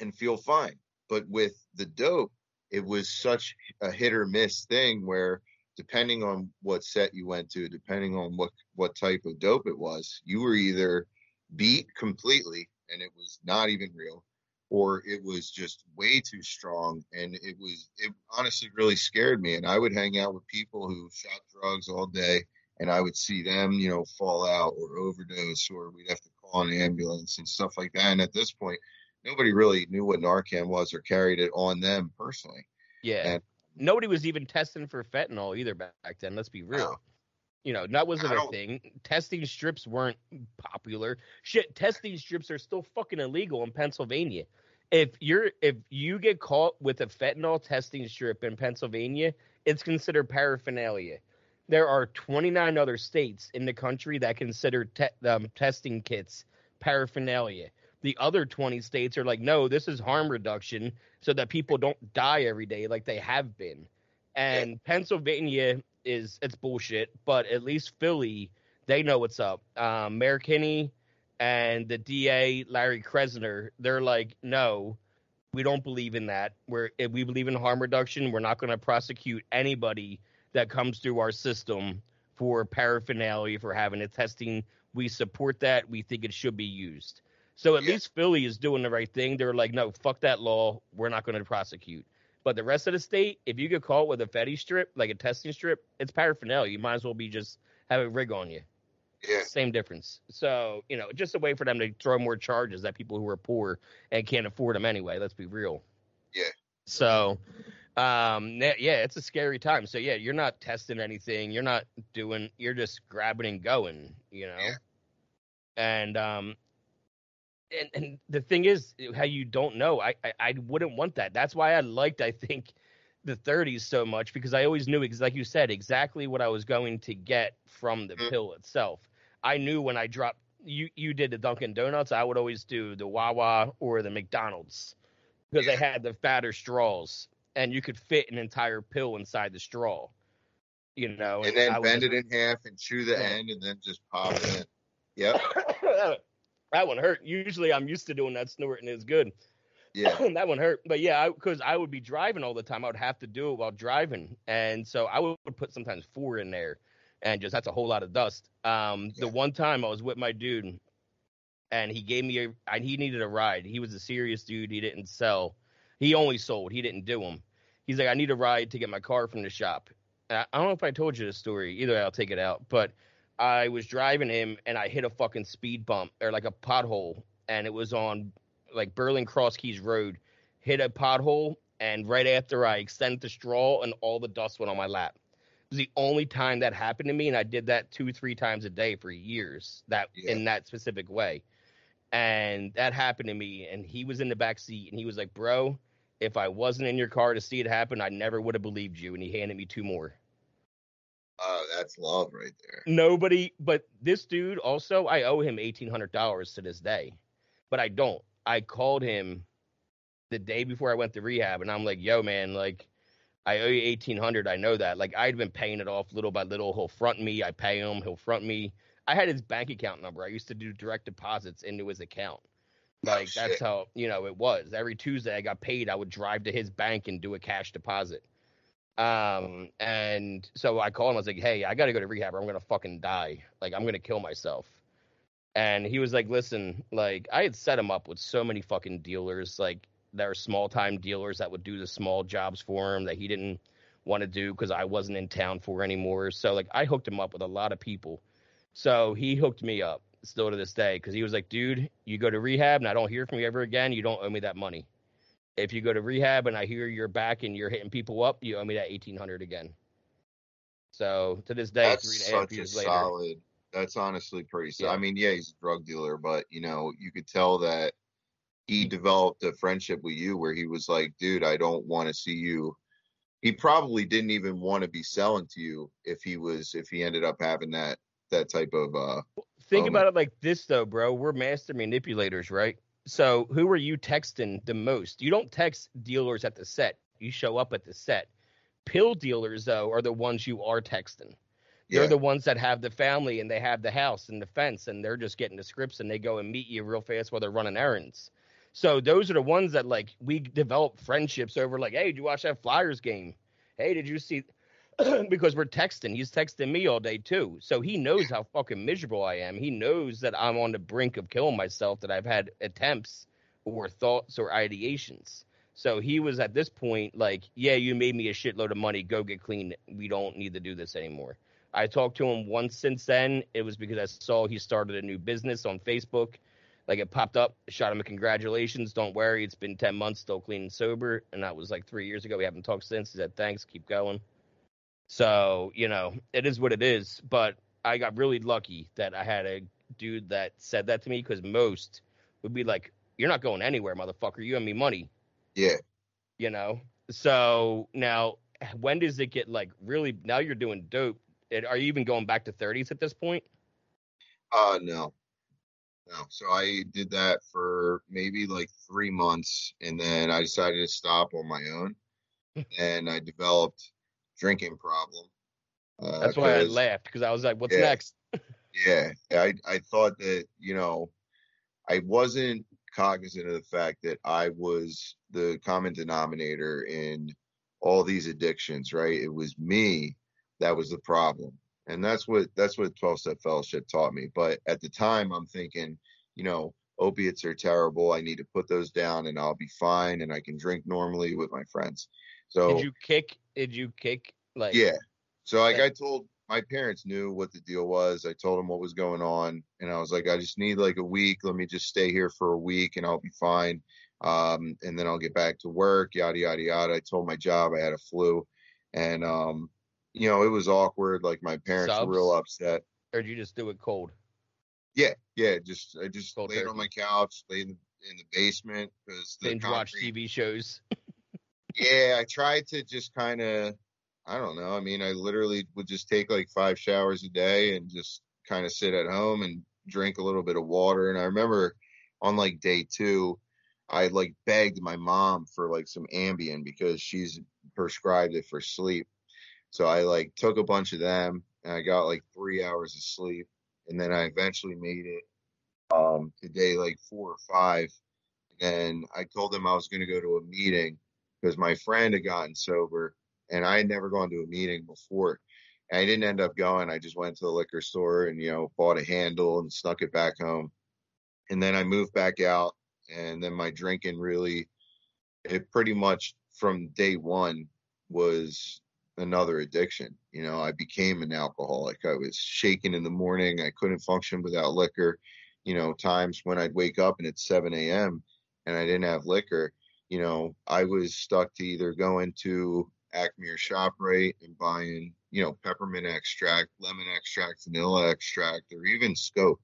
and feel fine. But with the dope, it was such a hit or miss thing where depending on what set you went to, depending on what what type of dope it was, you were either beat completely and it was not even real, or it was just way too strong and it was it honestly really scared me. And I would hang out with people who shot drugs all day and I would see them, you know, fall out or overdose or we'd have to call an ambulance and stuff like that. And at this point, nobody really knew what Narcan was or carried it on them personally. Yeah. And nobody was even testing for fentanyl either back then. Let's be real. You know, that wasn't a thing. Testing strips weren't popular. Shit, testing strips are still fucking illegal in Pennsylvania. If you're if you get caught with a fentanyl testing strip in Pennsylvania, it's considered paraphernalia. There are 29 other states in the country that consider te- um, testing kits paraphernalia. The other 20 states are like, no, this is harm reduction so that people don't die every day like they have been. And. Pennsylvania is it's bullshit, but at least Philly, they know what's up. Um, Mayor Kenney and the DA Larry Krasner, they're like, no, we don't believe in that. We're we believe in harm reduction. We're not going to prosecute anybody that comes through our system for paraphernalia for having a testing. We support that. We think it should be used. So at yeah. least Philly is doing the right thing. They're like, no, fuck that law. We're not going to prosecute. But the rest of the state, if you get caught with a fetty strip, like a testing strip, it's paraphernalia. You might as well be just have a rig on you. Yeah. Same difference. So, you know, just a way for them to throw more charges at people who are poor and can't afford them anyway. Let's be real. Yeah. So, um, yeah, it's a scary time. So, yeah, you're not testing anything. You're not doing, you're just grabbing and going, you know? Yeah. And, um, and, and the thing is how you don't know I, I, I wouldn't want that that's why i liked i think the 30s so much because i always knew like you said exactly what i was going to get from the mm-hmm. pill itself i knew when i dropped you you did the dunkin donuts i would always do the wawa or the mcdonald's because yeah. they had the fatter straws and you could fit an entire pill inside the straw you know and, and then bend just, it in half and chew the yeah. end and then just pop it in yep that one hurt. Usually I'm used to doing that snorting is good. Yeah. that one hurt. But yeah, because I, I, would be driving all the time. I would have to do it while driving. And so I would put sometimes four in there and just that's a whole lot of dust. Um, yeah. the one time I was with my dude and he gave me a, and he needed a ride. He was a serious dude. He didn't sell. He only sold. He didn't do them. He's like, I need a ride to get my car from the shop. I don't know if I told you the story. Either way, I'll take it out. But I was driving him and I hit a fucking speed bump or like a pothole, and it was on like Berlin Cross Keys Road. Hit a pothole, and right after I extended the straw, and all the dust went on my lap. It was the only time that happened to me, and I did that two, three times a day for years. That yeah. in that specific way, and that happened to me. And he was in the back seat, and he was like, "Bro, if I wasn't in your car to see it happen, I never would have believed you." And he handed me two more. Oh, that's love right there. Nobody, but this dude also, I owe him eighteen hundred dollars to this day, but I don't. I called him the day before I went to rehab, and I'm like, "Yo, man, like, I owe you eighteen hundred. I know that. Like, I'd been paying it off little by little. He'll front me. I pay him. He'll front me. I had his bank account number. I used to do direct deposits into his account. Oh, like, oh, that's how you know it was. Every Tuesday I got paid. I would drive to his bank and do a cash deposit. Um, and so I called him. I was like, "Hey, I got to go to rehab. Or I'm gonna fucking die. Like, I'm gonna kill myself." And he was like, "Listen, like, I had set him up with so many fucking dealers, like, that are small time dealers that would do the small jobs for him that he didn't want to do because I wasn't in town for anymore. So like, I hooked him up with a lot of people. So he hooked me up, still to this day because he was like, dude, you go to rehab and I don't hear from you ever again. You don't owe me that money. If you go to rehab and I hear you're back and you're hitting people up, you owe me that eighteen hundred again. So to this day, That's three and a half years later, solid. That's honestly pretty. Yeah. I mean, yeah, he's a drug dealer, but you know, you could tell that he developed a friendship with you where he was like, dude, I don't want to see you. He probably didn't even want to be selling to you if he was if he ended up having that that type of uh think about it like this though, bro. We're master manipulators, right? So who are you texting the most? You don't text dealers at the set. You show up at the set. Pill dealers though are the ones you are texting. They're yeah, the ones that have the family and they have the house and the fence and they're just getting the scripts and they go and meet you real fast while they're running errands. So those are the ones that like we develop friendships over like, hey, did you watch that Flyers game? Hey, did you see because we're texting. He's texting me all day too. So he knows how fucking miserable I am. He knows that I'm on the brink of killing myself, that I've had attempts or thoughts or ideations. So he was at this point like, yeah, you made me a shitload of money. Go get clean. We don't need to do this anymore. I talked to him once since then. It was because I saw he started a new business on Facebook. Like it popped up, shot him a congratulations. Don't worry, it's been 10 months, still clean and sober. And that was like three years ago. We haven't talked since. He said, thanks, keep going. So, you know, it is what it is. But I got really lucky that I had a dude that said that to me because most would be like, You're not going anywhere, motherfucker. You owe me money, yeah. you know? So now, when does it get like really? Now you're doing dope. It, are you even going back to 30s at this point? Uh no. No. So I did that for maybe like three months and then I decided to stop on my own. and I developed drinking problem. Uh, That's why I laughed because I was like, What's Yeah. next? Yeah. I I thought that, you know, I wasn't cognizant of the fact that I was the common denominator in all these addictions, right? It was me that was the problem. And that's what that's what 12 step fellowship taught me. But at the time I'm thinking, you know, opiates are terrible. I need to put those down and I'll be fine and I can drink normally with my friends. So Did you kick? Did you kick? Like, yeah. So like. I told my parents knew what the deal was. I told them what was going on and I was like, I just need like a week. Let me just stay here for a week and I'll be fine. Um, and then I'll get back to work, yada yada yada. I told my job I had a flu and um, you know, it was awkward. Like my parents were real upset. or did you just do it cold? Yeah, yeah. Just I just Cold laid on my couch, laid in, in the basement because Binge watch TV shows. yeah, I tried to just kind of, I don't know. I mean, I literally would just take like five showers a day and just kind of sit at home and drink a little bit of water. And I remember on like day two, I like begged my mom for like some Ambien because she's prescribed it for sleep. So I like took a bunch of them and I got like three hours of sleep. And then I eventually made it um to day like four or five. And I told them I was going to go to a meeting because my friend had gotten sober and I had never gone to a meeting before. And I didn't end up going. I just went to the liquor store and, you know, bought a handle and snuck it back home. And then I moved back out. And then my drinking really, it pretty much from day one was another addiction. You know, I became an alcoholic. I was shaking in the morning. I couldn't function without liquor. You know, times when I'd wake up and it's 7 a.m. and I didn't have liquor, you know, I was stuck to either going to Acme or ShopRite and buying, you know, peppermint extract, lemon extract, vanilla extract, or even Scope,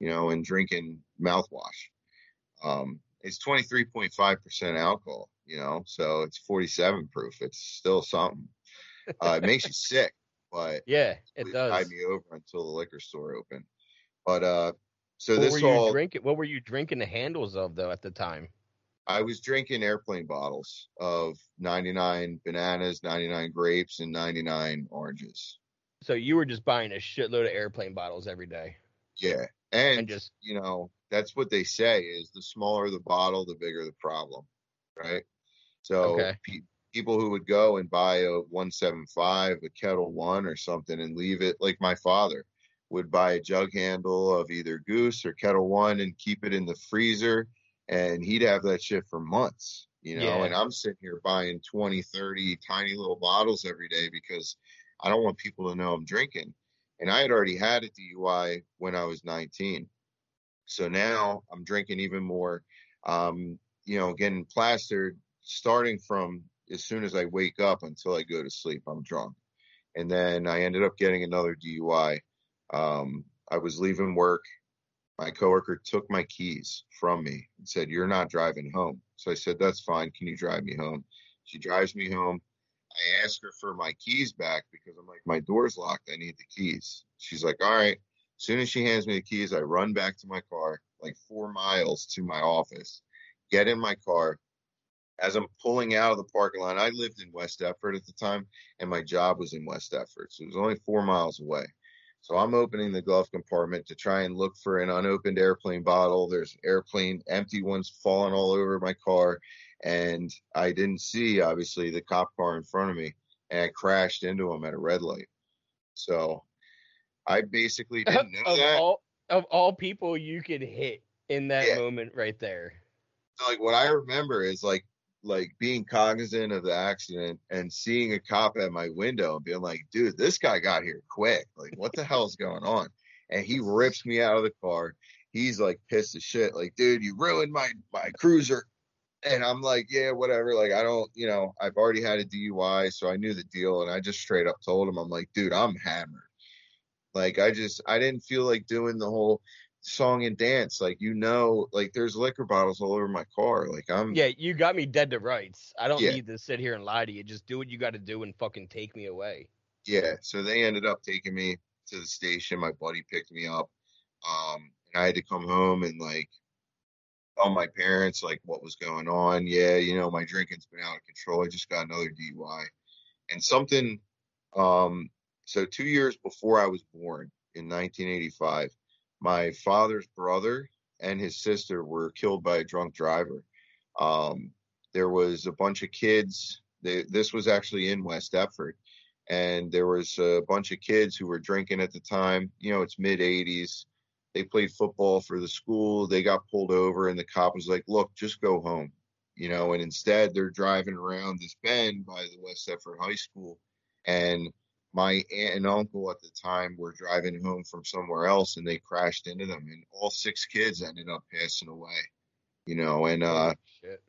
you know, and drinking mouthwash. Um, it's 23.5% alcohol, you know, so it's 47 proof. It's still something. Uh, it makes you sick, but Yeah, it it does. tied me over until the liquor store opened. But uh, so what this were you all drinking? What were you drinking the handles of though at the time? I was drinking airplane bottles of 99 bananas, 99 grapes, and 99 oranges. So you were just buying a shitload of airplane bottles every day Yeah, and, and just you know that's what they say is the smaller the bottle, the bigger the problem, right? So Okay. pe- people who would go and buy a 175, a Ketel One or something, and leave it like my father would buy a jug handle of either Goose or Ketel One and keep it in the freezer, and he'd have that shit for months, you know. Yeah. And I'm sitting here buying 20, 30 tiny little bottles every day because I don't want people to know I'm drinking. And I had already had a DUI when I was 19. So now I'm drinking even more. Um, you know, getting plastered starting from as soon as I wake up until I go to sleep, I'm drunk. And then I ended up getting another DUI. Um, I was leaving work. My coworker took my keys from me and said, You're not driving home. So I said, That's fine. Can you drive me home? She drives me home. I ask her for my keys back because I'm like, My door's locked. I need the keys. She's like, All right. As soon as she hands me the keys, I run back to my car, like four miles to my office, get in my car, as I'm pulling out of the parking lot, I lived in West Deptford at the time, and my job was in West Deptford, so it was only four miles away. So I'm opening the glove compartment to try and look for an unopened airplane bottle. There's airplane empty ones falling all over my car, and I didn't see obviously the cop car in front of me, and I crashed into him at a red light. So I basically didn't know of that. all of all people you could hit in that Yeah. moment right there. like what I remember is like like being cognizant of the accident and seeing a cop at my window and being like, dude, this guy got here quick. Like, what the hell's going on? And he rips me out of the car. He's like pissed as shit. Like, dude, you ruined my my cruiser. And I'm like, yeah, whatever. Like, I don't, you know, I've already had a DUI, so I knew the deal. And I just straight up told him, I'm like, dude, I'm hammered. Like, I just, I didn't feel like doing the whole song and dance. Like, you know, like there's liquor bottles all over my car. Like, I'm, Yeah, you got me dead to rights. I don't Yeah. need to sit here and lie to you. Just do what you got to do and fucking take me away. Yeah, so they ended up taking me to the station. My buddy picked me up. Um, and I had to come home and like tell my parents like what was going on. Yeah, you know, my drinking's been out of control. I just got another DUI. And something um so 2 years before I was born in 1985, my father's brother and his sister were killed by a drunk driver. Um there was a bunch of kids. They, this was actually in West Deptford and there was a bunch of kids who were drinking at the time. You know, it's mid 80s. They played football for the school. They got pulled over, and the cop was like, "Look, just go home." You know, and instead they're driving around this bend by the West Deptford High School, and my aunt and uncle at the time were driving home from somewhere else, and they crashed into them, and all six kids ended up passing away. You know, and uh, Shit.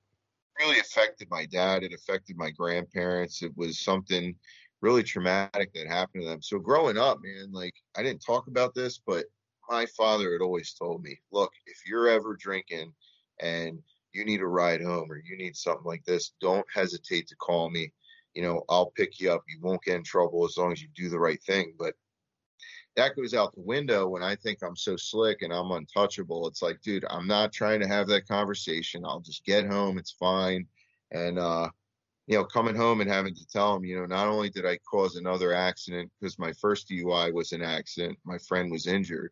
really affected my dad. It affected my grandparents. It was something really traumatic that happened to them. So growing up, man, like I didn't talk about this, but my father had always told me, look, if you're ever drinking and you need a ride home or you need something like this, don't hesitate to call me. You know, I'll pick you up. You won't get in trouble as long as you do the right thing. But that goes out the window when I think I'm so slick and I'm untouchable. It's like, dude, I'm not trying to have that conversation. I'll just get home. It's fine. And, uh, you know, coming home and having to tell him, you know, not only did I cause another accident because my first DUI was an accident, my friend was injured,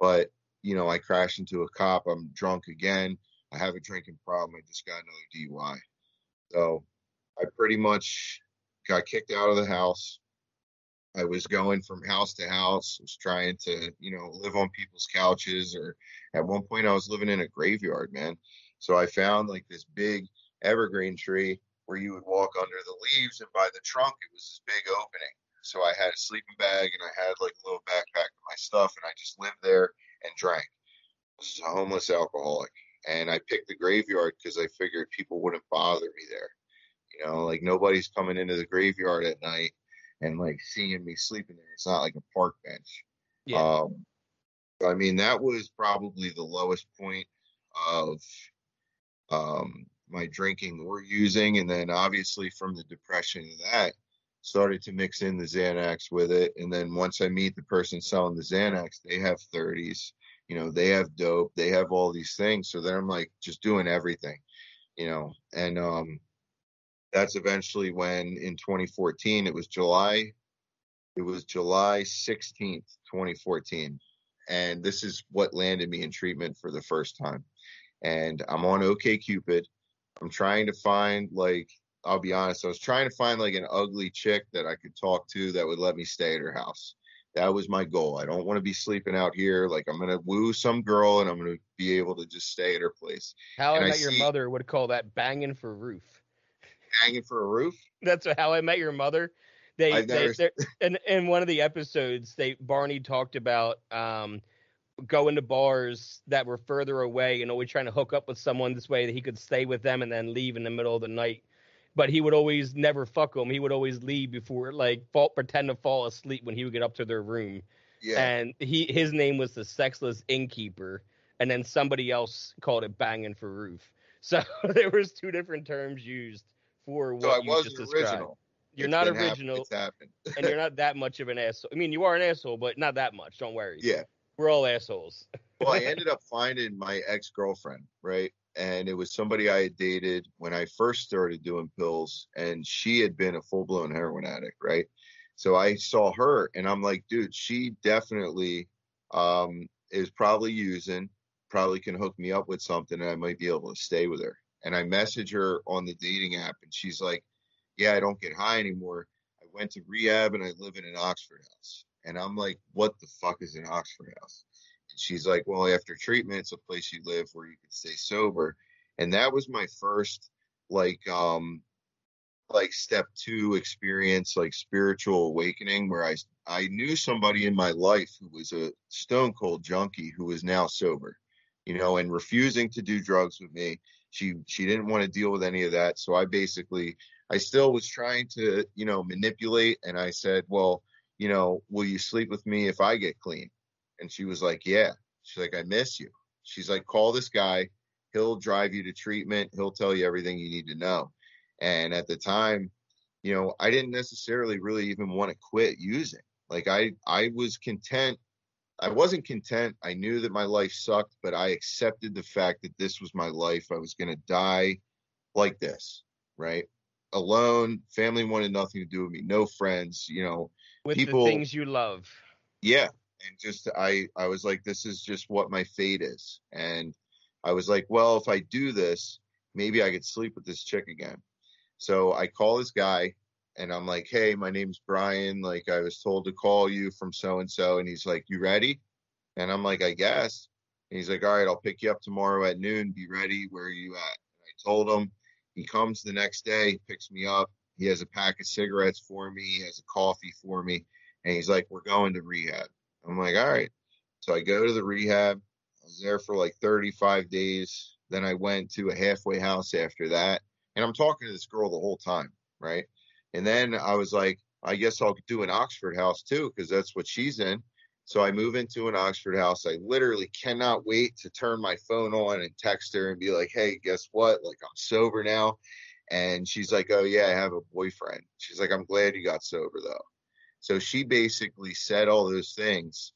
but, you know, I crashed into a cop. I'm drunk again. I have a drinking problem. I just got another DUI. So I pretty much got kicked out of the house. I was going from house to house, was trying to, you know, live on people's couches, or at one point I was living in a graveyard, man. So I found like this big evergreen tree where you would walk under the leaves, and by the trunk it was this big opening. So I had a sleeping bag and I had like a little backpack with my stuff, and I just lived there and drank. I was a homeless alcoholic, and I picked the graveyard because I figured people wouldn't bother me there. You know, like nobody's coming into the graveyard at night and like seeing me sleeping there. It's not like a park bench. Yeah. Um, I mean, that was probably the lowest point of um, my drinking or using. And then obviously from the depression of that, started to mix in the Xanax with it. And then once I meet the person selling the Xanax, they have 30s, you know, they have dope, they have all these things. So then I'm like just doing everything, you know, and um, that's eventually when in 2014, it was July, it was July 16th, 2014. And this is what landed me in treatment for the first time. And I'm on OK Cupid. I'm trying to find like I'll be honest, I was trying to find like an ugly chick that I could talk to that would let me stay at her house. That was my goal. I don't want to be sleeping out here. Like I'm gonna woo some girl and I'm gonna be able to just stay at her place. How I Your see- Mother would call that banging for roof. Hanging for a roof? That's how I met your mother. They, I've they never- in in one of the episodes, they Barney talked about um going to bars that were further away and always trying to hook up with someone this way that he could stay with them and then leave in the middle of the night. But he would always never fuck them. He would always leave before like fall, pretend to fall asleep when he would get up to their room. Yeah. And he his name was the sexless innkeeper, and then somebody else called it banging for roof. So there was two different terms used for what so I you wasn't just described. original. You're It's not original, It's happened. and you're not that much of an asshole. I mean, you are an asshole, but not that much. Don't worry. Yeah. We're all assholes. Well, I ended up finding my ex girlfriend, right? And it was somebody I had dated when I first started doing pills, and she had been a full blown heroin addict, right? So I saw her, and I'm like, dude, she definitely um, is probably using, probably can hook me up with something, and I might be able to stay with her. And I message her on the dating app, and she's like, yeah, I don't get high anymore. I went to rehab, and I live in an Oxford house. And I'm like, what the fuck is an Oxford house? And she's like, well, after treatment, it's a place you live where you can stay sober. And that was my first, like, um, like step two experience, like spiritual awakening, where I I knew somebody in my life who was a stone cold junkie who was now sober, you know, and refusing to do drugs with me. She she didn't want to deal with any of that, so I basically I still was trying to, you know, manipulate, and I said, well, you know, will you sleep with me if I get clean? And she was like, yeah. She's like, I miss you. She's like, call this guy. He'll drive you to treatment. He'll tell you everything you need to know. And at the time, you know, I didn't necessarily really even want to quit using. Like I, I was content. I wasn't content. I knew that my life sucked, but I accepted the fact that this was my life. I was going to die like this, right? Alone. Family wanted nothing to do with me. No friends. You know, With People- the things you love. yeah and just i i was like this is just what my fate is and i was like well if i do this maybe i could sleep with this chick again so i call this guy and i'm like hey my name's brian. Like i was told to call you from so and so and he's like you ready? And i'm like i guess. And he's like all right i'll pick you up tomorrow at noon. Be ready. Where are you at? And i told him. He comes the next day picks me up. He has a pack of cigarettes for me. He has a coffee for me. And he's like we're going to rehab. I'm like, all right. So I go to the rehab. I was there for like 35 days. Then I went to a halfway house after that. And I'm talking to this girl the whole time, right? And then I was like, I guess I'll do an Oxford house too, because that's what she's in. So I move into an Oxford house. I literally cannot wait to turn my phone on and text her and be like, hey, guess what? Like, I'm sober now. And she's like, oh, yeah, I have a boyfriend. She's like, I'm glad you got sober though. So she basically said all those things.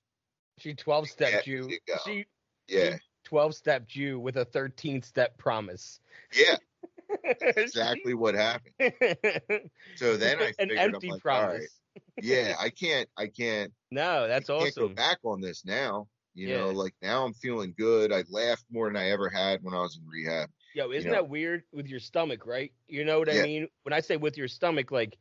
She 12 stepped you. She Yeah. 12 stepped you with a 13 step promise. Yeah. Exactly what happened. So then I An figured empty I'm like, promise. all right, yeah, I can't, I can't, No, that's I can't go back on this now. You know, like now I'm feeling good. I laughed more than I ever had when I was in rehab. Yo, isn't know. that weird with your stomach, right? You know what I mean? When I say with your stomach, like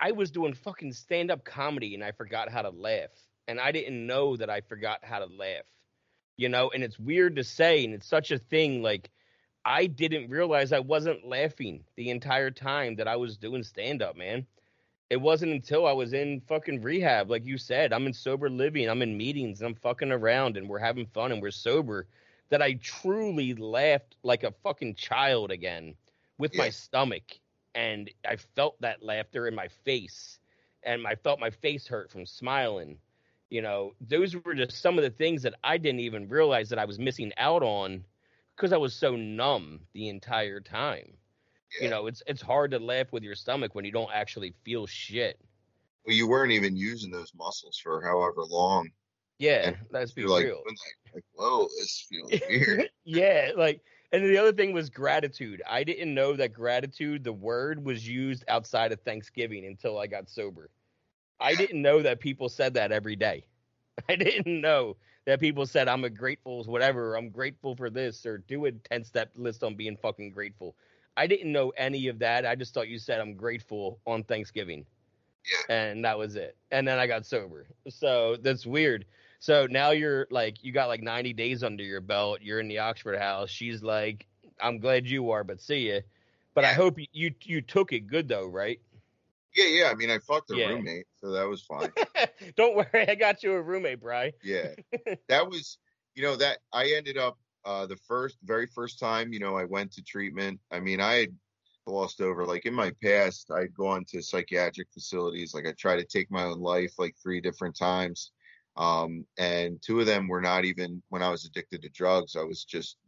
I was doing fucking stand up comedy and I forgot how to laugh. And I didn't know that I forgot how to laugh. You know, and it's weird to say, and it's such a thing. Like, I didn't realize I wasn't laughing the entire time that I was doing stand up, man. It wasn't until I was in fucking rehab, like you said, I'm in sober living, I'm in meetings, and I'm fucking around, and we're having fun, and we're sober, that I truly laughed like a fucking child again with my stomach, and I felt that laughter in my face, and I felt my face hurt from smiling. You know, those were just some of the things that I didn't even realize that I was missing out on because I was so numb the entire time. You know, it's it's hard to laugh with your stomach when you don't actually feel shit. Well, you weren't even using those muscles for however long. Yeah, And let's be like, real. like, whoa, this feels weird. yeah, like, and the other thing was gratitude. I didn't know that gratitude, the word, was used outside of Thanksgiving until I got sober. I didn't know that people said that every day. I didn't know that people said I'm a grateful whatever. I'm grateful for this or do a ten step list on being fucking grateful. I didn't know any of that. I just thought you said I'm grateful on Thanksgiving. Yeah. And that was it. And then I got sober. So that's weird. So now you're like you got like 90 days under your belt. You're in the Oxford house. She's like, "I'm glad you are, but see ya." But I hope you you, you took it good though, right? Yeah, yeah. I mean, I fucked a Yeah. roommate, so that was fine. Don't worry, I got you a roommate, Bry. yeah, that was, you know, that I ended up uh the first, very first time, you know, I went to treatment. I mean, I had glossed over, like in my past, I'd gone to psychiatric facilities. Like I tried to take my own life like three different times. Um, and two of them were not even when I was addicted to drugs. I was just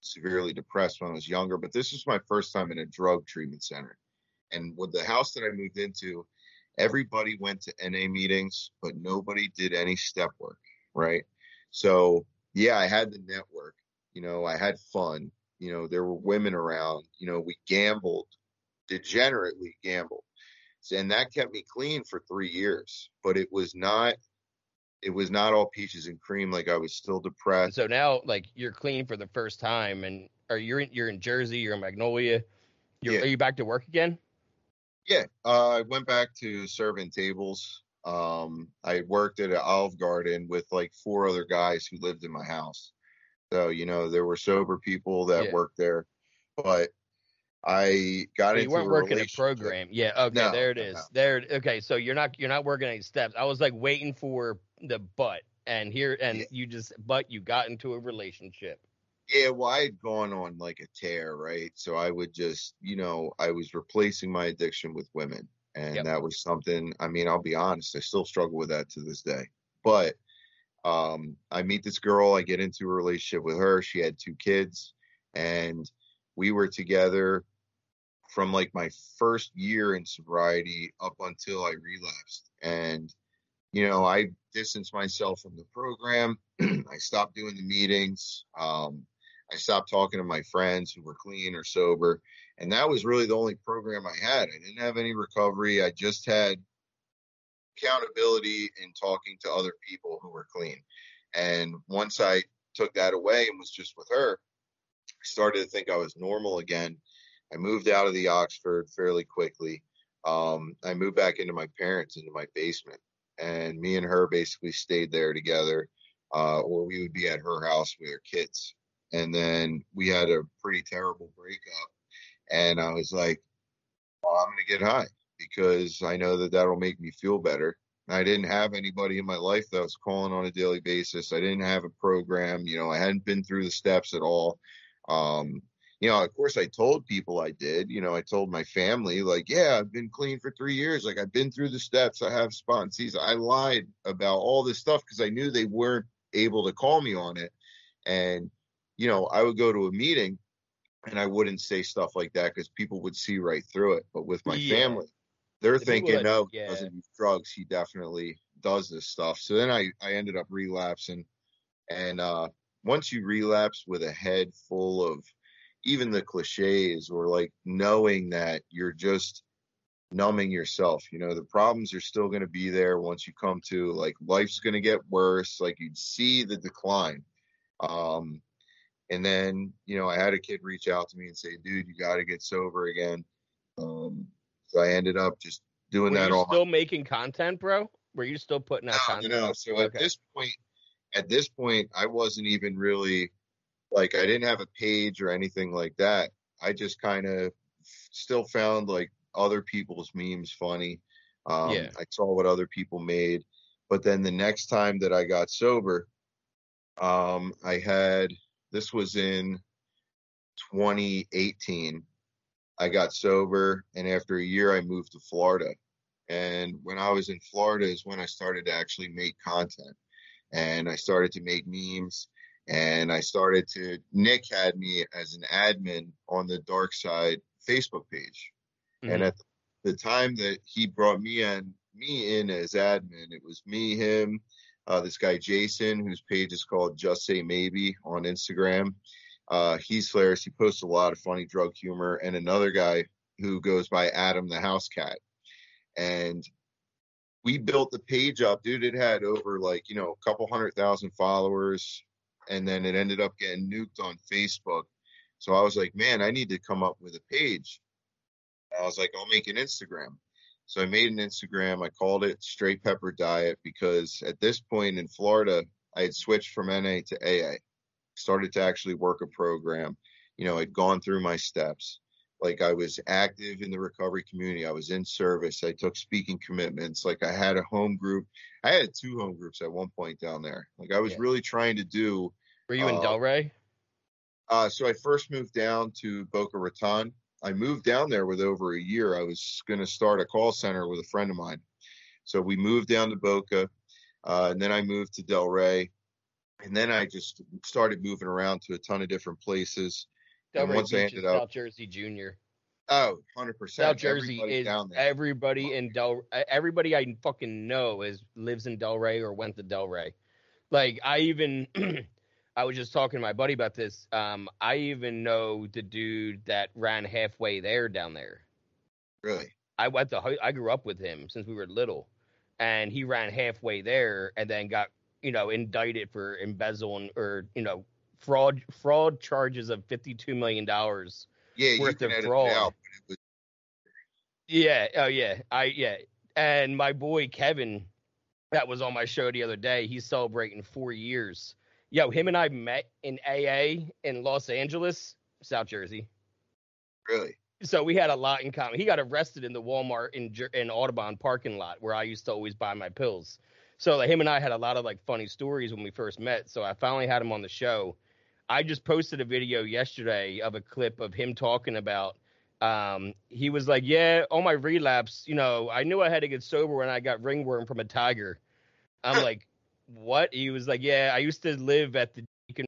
severely depressed when I was younger. But this was my first time in a drug treatment center. And with the house that I moved into, everybody went to NA meetings, but nobody did any step work, right? So, yeah, I had the network, you know, I had fun, you know, there were women around, you know, we gambled, degenerately gambled. And that kept me clean for three years, but it was not, it was not all peaches and cream. Like I was still depressed. So now, like, you're clean for the first time, and are you're in, you're in Jersey, you're in Magnolia. You're, Yeah. Are you back to work again? Yeah, uh, I went back to serving tables. Um, I worked at an Olive Garden with like four other guys who lived in my house. So, you know, there were sober people that Yeah. worked there, but I got So into you weren't a working a program. Yeah. Okay. No, there it is. no. There. Okay. So you're not you're not working any steps. I was like waiting for the butt, and here and Yeah. you just but you got into a relationship. Yeah, well, I had gone on like a tear, right? So I would just, you know, I was replacing my addiction with women. And Yep. that was something, I mean, I'll be honest, I still struggle with that to this day. But um I meet this girl, I get into a relationship with her. She had two kids, and we were together from like my first year in sobriety up until I relapsed. And you know, I distanced myself from the program. I stopped doing the meetings. Um, I stopped talking to my friends who were clean or sober. And that was really the only program I had. I didn't have any recovery. I just had accountability in talking to other people who were clean. And once I took that away and was just with her, I started to think I was normal again. I moved out of the Oxford fairly quickly. Um, I moved back into my parents, into my basement, and me and her basically stayed there together, uh, or we would be at her house with her kids. And then we had a pretty terrible breakup, and I was like, well, I'm going to get high because I know that that'll make me feel better. I didn't have anybody in my life that was calling on a daily basis. I didn't have a program. You know, I hadn't been through the steps at all. Um, you know, of course, I told people I did. You know, I told my family, like, yeah, I've been clean for three years. Like, I've been through the steps. I have sponsees. I lied about all this stuff because I knew they weren't able to call me on it. And, you know, I would go to a meeting and I wouldn't say stuff like that because people would see right through it. But with my Yeah. family, they're The thinking, that- no, he doesn't use drugs. He definitely does this stuff. So then I, I ended up relapsing. And uh, once you relapse with a head full of even the cliches or like knowing that you're just numbing yourself, you know, the problems are still going to be there once you come to like life's going to get worse. Like you'd see the decline. Um, and then, you know, I had a kid reach out to me and say, dude, you got to get sober again. Um, so I ended up just doing Were that you all still making content, bro? Were you still putting out no, content? no. So at this point, at this point, I wasn't even really like I didn't have a page or anything like that. I just kind of still found like other people's memes funny. Um, Yeah. I saw what other people made, but then the next time that I got sober, um, I had this was in 2018. I got sober, and after a year, I moved to Florida. And when I was in Florida is when I started to actually make content. And I started to make memes. And I started to, Nick had me as an admin on the Dark Side Facebook page. And Mhm. at the time that he brought me in, me in as admin, it was me, him, uh, this guy Jason, whose page is called Just Say Maybe on Instagram. Uh, he's hilarious. He posts a lot of funny drug humor, and another guy who goes by Adam the House Cat. And we built the page up, dude. It had over like you know a couple hundred thousand followers, and then it ended up getting nuked on Facebook. So I was like, man, I need to come up with a page. I was like, I'll make an Instagram. So I made an Instagram. I called it Straight Pepper Diet because at this point in Florida, I had switched from NA to AA, started to actually work a program. You know, I'd gone through my steps. like I was active in the recovery community. I was in service. I took speaking commitments. Like I had a home group. I had two home groups at one point down there. Like I was Yeah. really trying to do. Were you in Uh, Delray? Uh, so I first moved down to Boca Raton. I moved down there with over a year. I was going to start a call center with a friend of mine. So we moved down to Boca, uh, and then I moved to Delray, and then I just started moving around to a ton of different places. and Delray once I Beach ended is up- South Jersey Junior. Oh, 100%. South Jersey Everybody is down there. everybody in Del. Everybody I fucking know is lives in Delray or went to Delray. Like I even, I was just talking to my buddy about this. Um, I even know the dude that ran halfway there down there. Really? I went to I grew up with him since we were little, and he ran halfway there and then got you know indicted for embezzling or you know fraud fraud charges of fifty two million dollars. Yeah, Worth of fraud. it out. But it was, Yeah, oh yeah, I yeah, and my boy Kevin, that was on my show the other day. He's celebrating four years. Yo, him and I met in AA in Los Angeles, South Jersey. really? so we had a lot in common. He got arrested in the Walmart in in Audubon parking lot where I used to always buy my pills. So like, him and I had a lot of like funny stories when we first met. So I finally had him on the show. I just posted a video yesterday of a clip of him talking about. Um, he was like, "Yeah, on my relapse, you know, I knew I had to get sober when I got ringworm from a tiger." I'm like, "What?" He was like, "Yeah, I used to live at the Deacon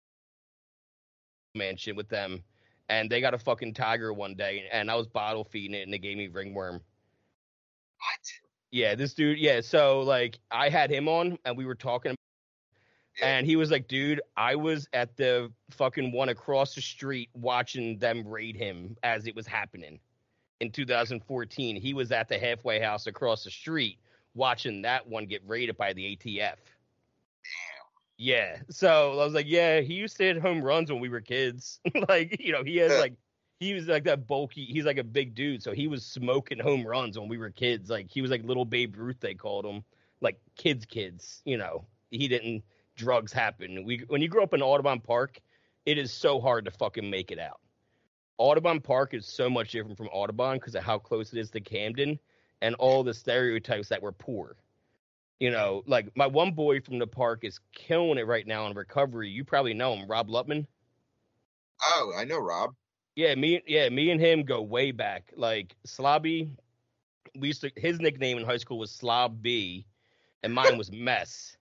mansion with them." and they got a fucking tiger one day, and I was bottle feeding it, and they gave me ringworm. What? Yeah, this dude. Yeah, so like I had him on, and we were talking, Yeah. and he was like, "Dude, I was at the fucking one across the street watching them raid him as it was happening in 2014. He was at the halfway house across the street watching that one get raided by the ATF." Yeah. So I was like, yeah, he used to hit home runs when we were kids. like, you know, he has like he was like that bulky, he's like a big dude. So he was smoking home runs when we were kids. Like he was like little Babe Ruth, they called him. Like kids, kids, you know. He didn't drugs happen. We when you grow up in Audubon Park, it is so hard to fucking make it out. Audubon Park is so much different from Audubon because of how close it is to Camden and all the stereotypes that we're poor. You know, like my one boy from the park is killing it right now in recovery. You probably know him, Rob Lutman. Oh, I know Rob. Yeah, me yeah, me and him go way back. Like Slobby, we used to his nickname in high school was Slob B, and mine was Mess.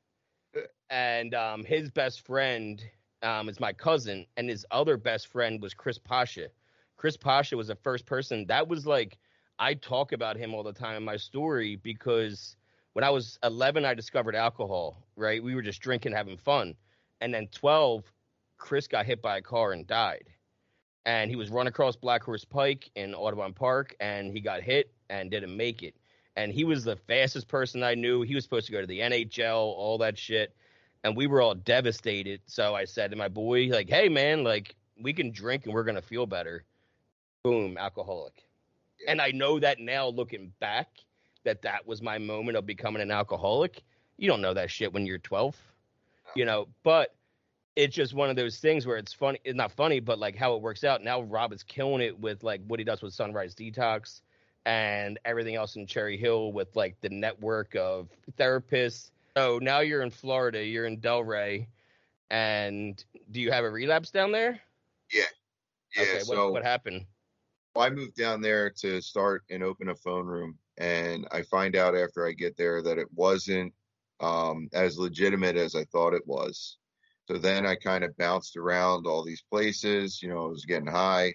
And um, his best friend um, is my cousin, and his other best friend was Chris Pasha. Chris Pasha was the first person that was like I talk about him all the time in my story because when I was 11, I discovered alcohol. Right, we were just drinking, having fun, and then 12, Chris got hit by a car and died and he was run across Black Horse Pike in Audubon Park, and he got hit and didn't make it. And he was the fastest person I knew. He was supposed to go to the NHL, all that shit, and we were all devastated. So I said to my boy, like, "Hey, man, like we can drink and we're gonna feel better." Boom, alcoholic. And I know that now, looking back, that that was my moment of becoming an alcoholic. You don't know that shit when you're 12, you know, but it's just one of those things where it's funny it's not funny but like how it works out. Now rob is killing it with like what he does with sunrise detox and everything else in cherry hill with like the network of therapists. So now you're in florida you're in delray and do you have a relapse down there? Yeah. okay so what, what happened I moved down there to start and open a phone room, and I find out after I get there that it wasn't um, as legitimate as I thought it was. So then I kind of bounced around all these places. You know, I was getting high.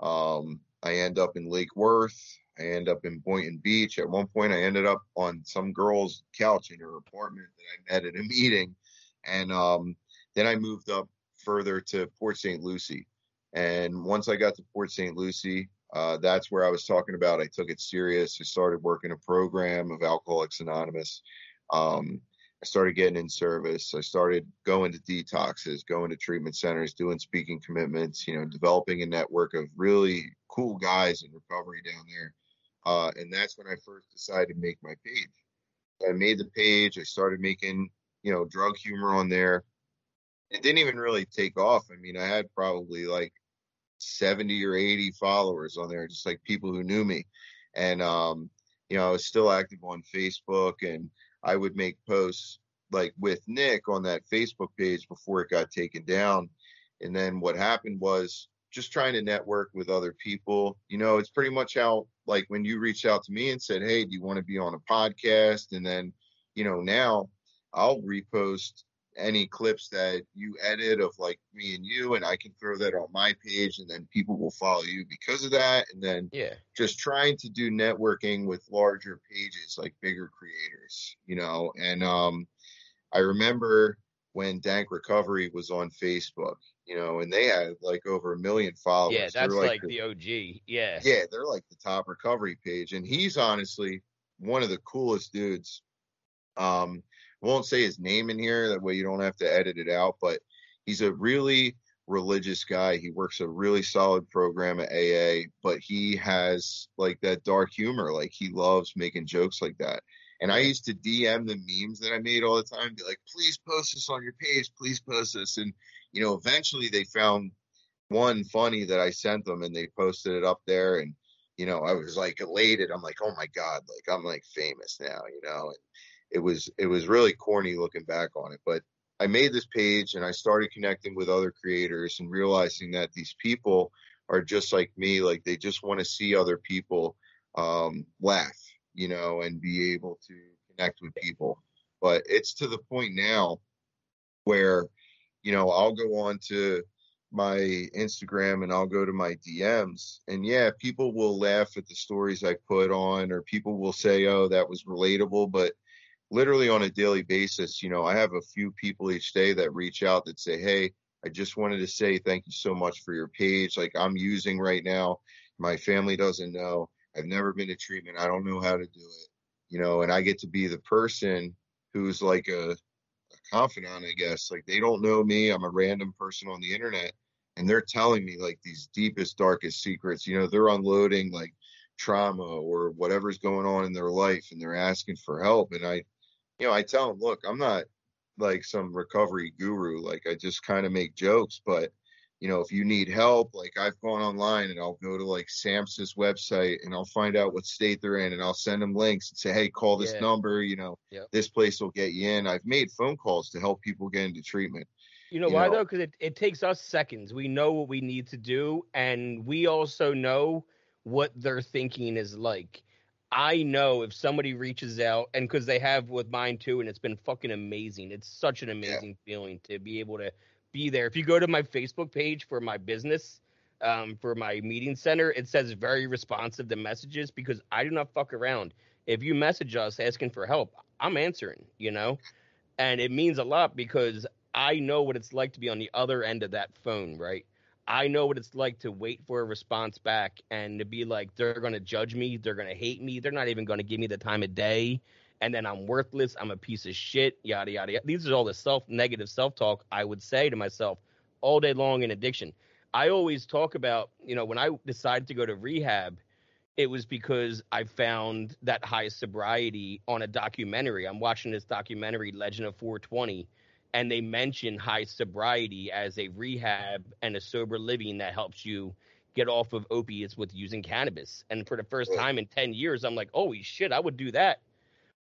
Um, I end up in Lake Worth. I end up in Boynton Beach. At one point, I ended up on some girl's couch in her apartment that I met at a meeting, and um, then I moved up further to Port St. Lucie. And once I got to Port St. Lucie, uh, that's where I was talking about. I took it serious. I started working a program of Alcoholics Anonymous. Um, I started getting in service. I started going to detoxes, going to treatment centers, doing speaking commitments, you know, developing a network of really cool guys in recovery down there. Uh, and that's when I first decided to make my page. I made the page. I started making, you know, drug humor on there. It didn't even really take off. I mean, I had probably like 70 or 80 followers on there, just like people who knew me. And, um, you know, I was still active on Facebook and I would make posts like with Nick on that Facebook page before it got taken down. And then what happened was just trying to network with other people. You know, it's pretty much how like when you reached out to me and said, Hey, do you want to be on a podcast? And then, you know, now I'll repost any clips that you edit of like me and you and I can throw that on my page and then people will follow you because of that and then yeah. just trying to do networking with larger pages like bigger creators you know? And um I remember when Dank Recovery was on Facebook you know and they had like over a million followers. Yeah that's like, like, the, the OG yeah. Yeah they're like the top recovery page and he's honestly one of the coolest dudes um won't say his name in here. That way you don't have to edit it out. But he's a really religious guy. He works a really solid program at AA, but he has like that dark humor. Like he loves making jokes like that. And I used to DM the memes that I made all the time, be like, please post this on your page, please post this. And, you know, eventually they found one funny that I sent them and they posted it up there. And, you know, I was like elated. I'm like, oh my God, like I'm like famous now, you know, and it was it was really corny looking back on it but i made this page and i started connecting with other creators and realizing that these people are just like me like they just want to see other people um, laugh you know and be able to connect with people. But it's to the point now where you know i'll go on to my Instagram and I'll go to my DMs and yeah, people will laugh at the stories I put on or people will say, "Oh, that was relatable," but literally on a daily basis, you know, I have a few people each day that reach out that say, Hey, I just wanted to say thank you so much for your page. Like I'm using right now. My family doesn't know. I've never been to treatment. I don't know how to do it. You know, and I get to be the person who's like a, a confidant, I guess. Like they don't know me. I'm a random person on the internet and they're telling me like these deepest, darkest secrets. You know, they're unloading like trauma or whatever's going on in their life and they're asking for help. And I, you know, I tell them, look, I'm not like some recovery guru. Like I just kind of make jokes, but you know, if you need help, like I've gone online and I'll go to like SAMHSA's website and I'll find out what state they're in and I'll send them links and say, hey, call this yeah. number. You know, yep. this place will get you in. I've made phone calls to help people get into treatment. You know you why know? though? Because it, it takes us seconds. We know what we need to do, and we also know what their thinking is like. I know if somebody reaches out, and because they have with mine too, and it's been fucking amazing. It's such an amazing yeah. feeling to be able to be there. If you go to my Facebook page for my business, um, for my meeting center, it says very responsive to messages because I do not fuck around. If you message us asking for help, I'm answering, you know? And it means a lot because I know what it's like to be on the other end of that phone, right? I know what it's like to wait for a response back and to be like, they're going to judge me. They're going to hate me. They're not even going to give me the time of day. And then I'm worthless. I'm a piece of shit, yada, yada, yada. These are all the self negative self talk I would say to myself all day long in addiction. I always talk about, you know, when I decided to go to rehab, it was because I found that high sobriety on a documentary. I'm watching this documentary, Legend of 420 and they mention high sobriety as a rehab and a sober living that helps you get off of opiates with using cannabis. And for the first time in 10 years, I'm like, holy shit, I would do that.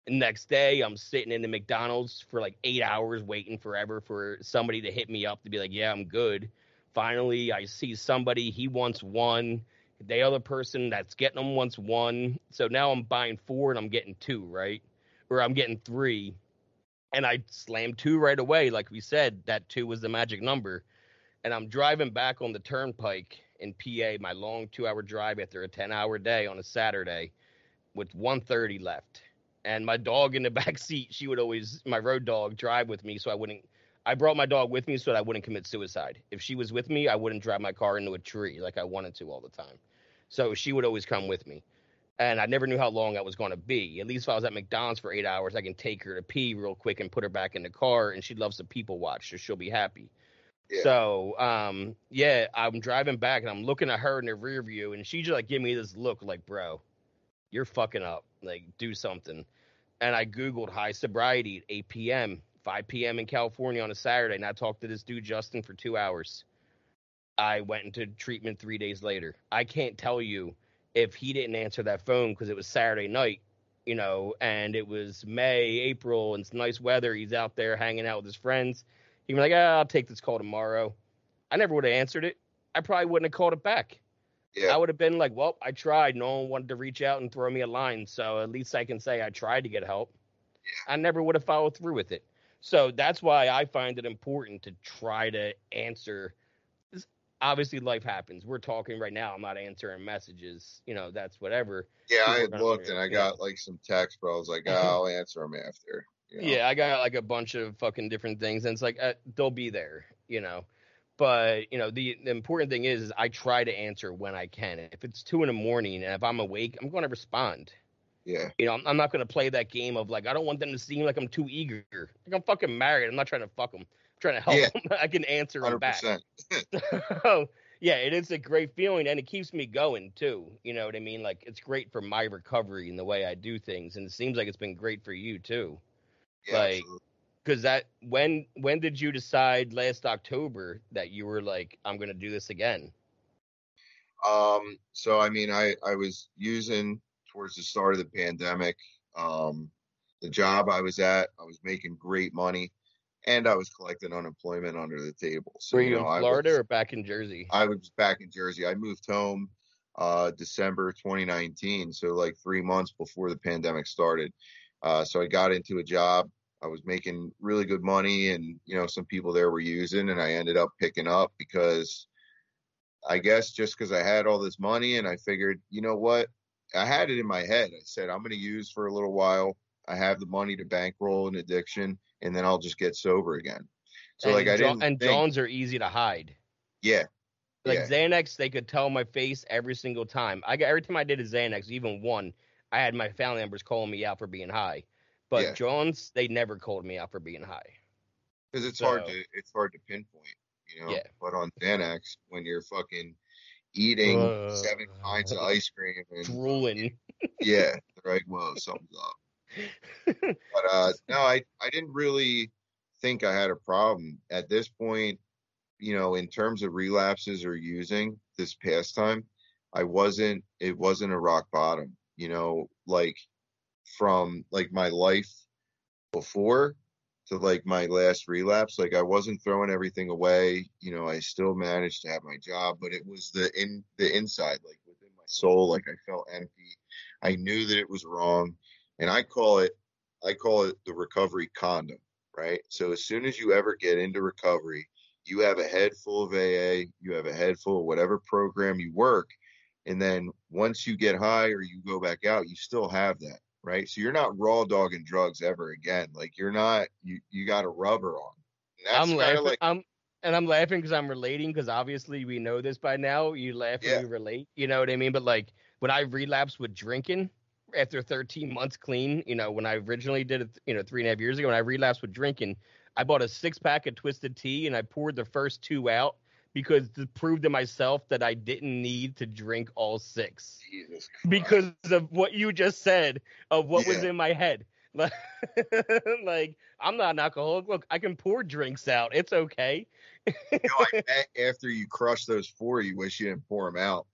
And next day, I'm sitting in the McDonald's for like eight hours waiting forever for somebody to hit me up to be like, yeah, I'm good. Finally, I see somebody, he wants one. The other person that's getting them wants one. So now I'm buying four and I'm getting two, right? Or I'm getting three and I slammed two right away. Like we said, that two was the magic number. And I'm driving back on the turnpike in PA, my long two hour drive after a 10 hour day on a Saturday with 130 left. And my dog in the back seat, she would always, my road dog, drive with me so I wouldn't. I brought my dog with me so that I wouldn't commit suicide. If she was with me, I wouldn't drive my car into a tree like I wanted to all the time. So she would always come with me and I never knew how long I was going to be. At least if I was at McDonald's for eight hours, I can take her to pee real quick and put her back in the car, and she loves to people watch, so she'll be happy. Yeah. So, um, yeah, I'm driving back and I'm looking at her in the rear view, and she just like give me this look like, bro, you're fucking up. Like, do something. And I googled high sobriety at 8 p.m., 5 p.m. in California on a Saturday, and I talked to this dude Justin for two hours. I went into treatment three days later. I can't tell you if he didn't answer that phone because it was Saturday night, you know, and it was May, April, and it's nice weather. He's out there hanging out with his friends. He'd be like, ah, I'll take this call tomorrow. I never would have answered it. I probably wouldn't have called it back. Yeah. I would have been like, well, I tried. No one wanted to reach out and throw me a line. So at least I can say I tried to get help. Yeah. I never would have followed through with it. So that's why I find it important to try to answer. Obviously, life happens. We're talking right now. I'm not answering messages. You know, that's whatever. Yeah, I People had looked and I got like some text, but I was like, oh, I'll answer them after. you know? Yeah, I got like a bunch of fucking different things, and it's like uh, they'll be there, you know. But you know, the, the important thing is, is I try to answer when I can. If it's two in the morning and if I'm awake, I'm going to respond. Yeah. You know, I'm, I'm not going to play that game of like I don't want them to seem like I'm too eager. Like I'm fucking married. I'm not trying to fuck them. Trying to help Yeah. them. I can answer them Hundred back. so yeah, it is a great feeling and it keeps me going too. You know what I mean? Like it's great for my recovery and the way I do things, and it seems like it's been great for you too. Yeah. Like-. Because that when when did you decide last October that you were like I'm gonna do this again? Um, so I mean, I I was using towards the start of the pandemic. Um, the job I was at, I was making great money, and I was collecting unemployment under the table. So Were you know, in Florida was- or back in Jersey? I was back in Jersey. I moved home uh, December 2019, so like three months before the pandemic started. Uh, so I got into a job. I was making really good money, and you know some people there were using, and I ended up picking up because I guess just because I had all this money, and I figured, you know what, I had it in my head. I said I'm going to use for a little while. I have the money to bankroll an addiction, and then I'll just get sober again. So and like I didn't and think, Johns are easy to hide. yeah, Like yeah. Xanax, they could tell my face every single time. I got every time I did a Xanax, even one, I had my family members calling me out for being high. But Yeah. Johns, they never called me out for being high. because it's hard to it's hard to pinpoint, you know. Yeah. But on Xanax, when you're fucking eating Uh, seven pints of ice cream and Drooling. yeah, like, whoa, something's up. But uh, no, I I didn't really think I had a problem at this point. You know, in terms of relapses or using this past time, I wasn't. It wasn't a rock bottom. You know, like from like my life before to like my last relapse like i wasn't throwing everything away you know i still managed to have my job but it was the in the inside like within my soul like i felt empty i knew that it was wrong and i call it i call it the recovery condom right so as soon as you ever get into recovery you have a head full of aa you have a head full of whatever program you work and then once you get high or you go back out you still have that right so you're not raw dogging drugs ever again like you're not you you got a rubber on I'm laughing. like I'm and I'm laughing because I'm relating because obviously we know this by now. You laugh Yeah. and you relate. You know what I mean? But like when I relapsed with drinking after 13 months clean, you know, when I originally did it, you know, three and a half years ago, when I relapsed with drinking, I bought a six pack of twisted tea and I poured the first two out because to prove to myself that I didn't need to drink all six because of what you just said of what was in my head. Like, like I'm not an alcoholic. Look, I can pour drinks out. It's okay. you know, after you crush those four, you wish you didn't pour them out.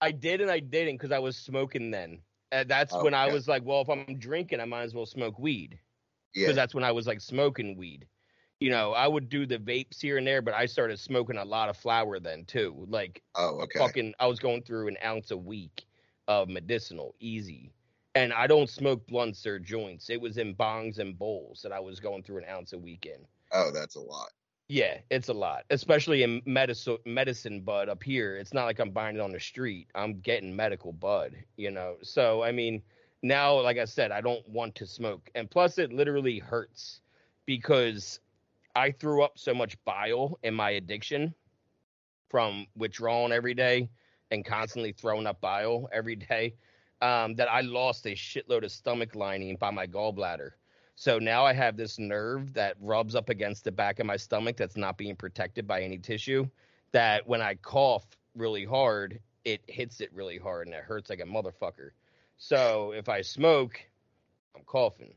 I did and I didn't because I was smoking then. And that's Oh, when I was like, well, if I'm drinking, I might as well smoke weed because Yeah, that's when I was like smoking weed. You know, I would do the vapes here and there, but I started smoking a lot of flower then too. Like oh, okay. fucking, I was going through an ounce a week of medicinal, easy. And I don't smoke blunts or joints. It was in bongs and bowls that I was going through an ounce a week in. Oh, that's a lot. Yeah, it's a lot, especially in medicine medicine bud up here. It's not like I'm buying it on the street. I'm getting medical bud, you know. So I mean, now like I said, I don't want to smoke. And plus it literally hurts because I threw up so much bile in my addiction from withdrawing every day and constantly throwing up bile every day um, that I lost a shitload of stomach lining by my gallbladder. So now I have this nerve that rubs up against the back of my stomach that's not being protected by any tissue. That when I cough really hard, it hits it really hard and it hurts like a motherfucker. So if I smoke, I'm coughing.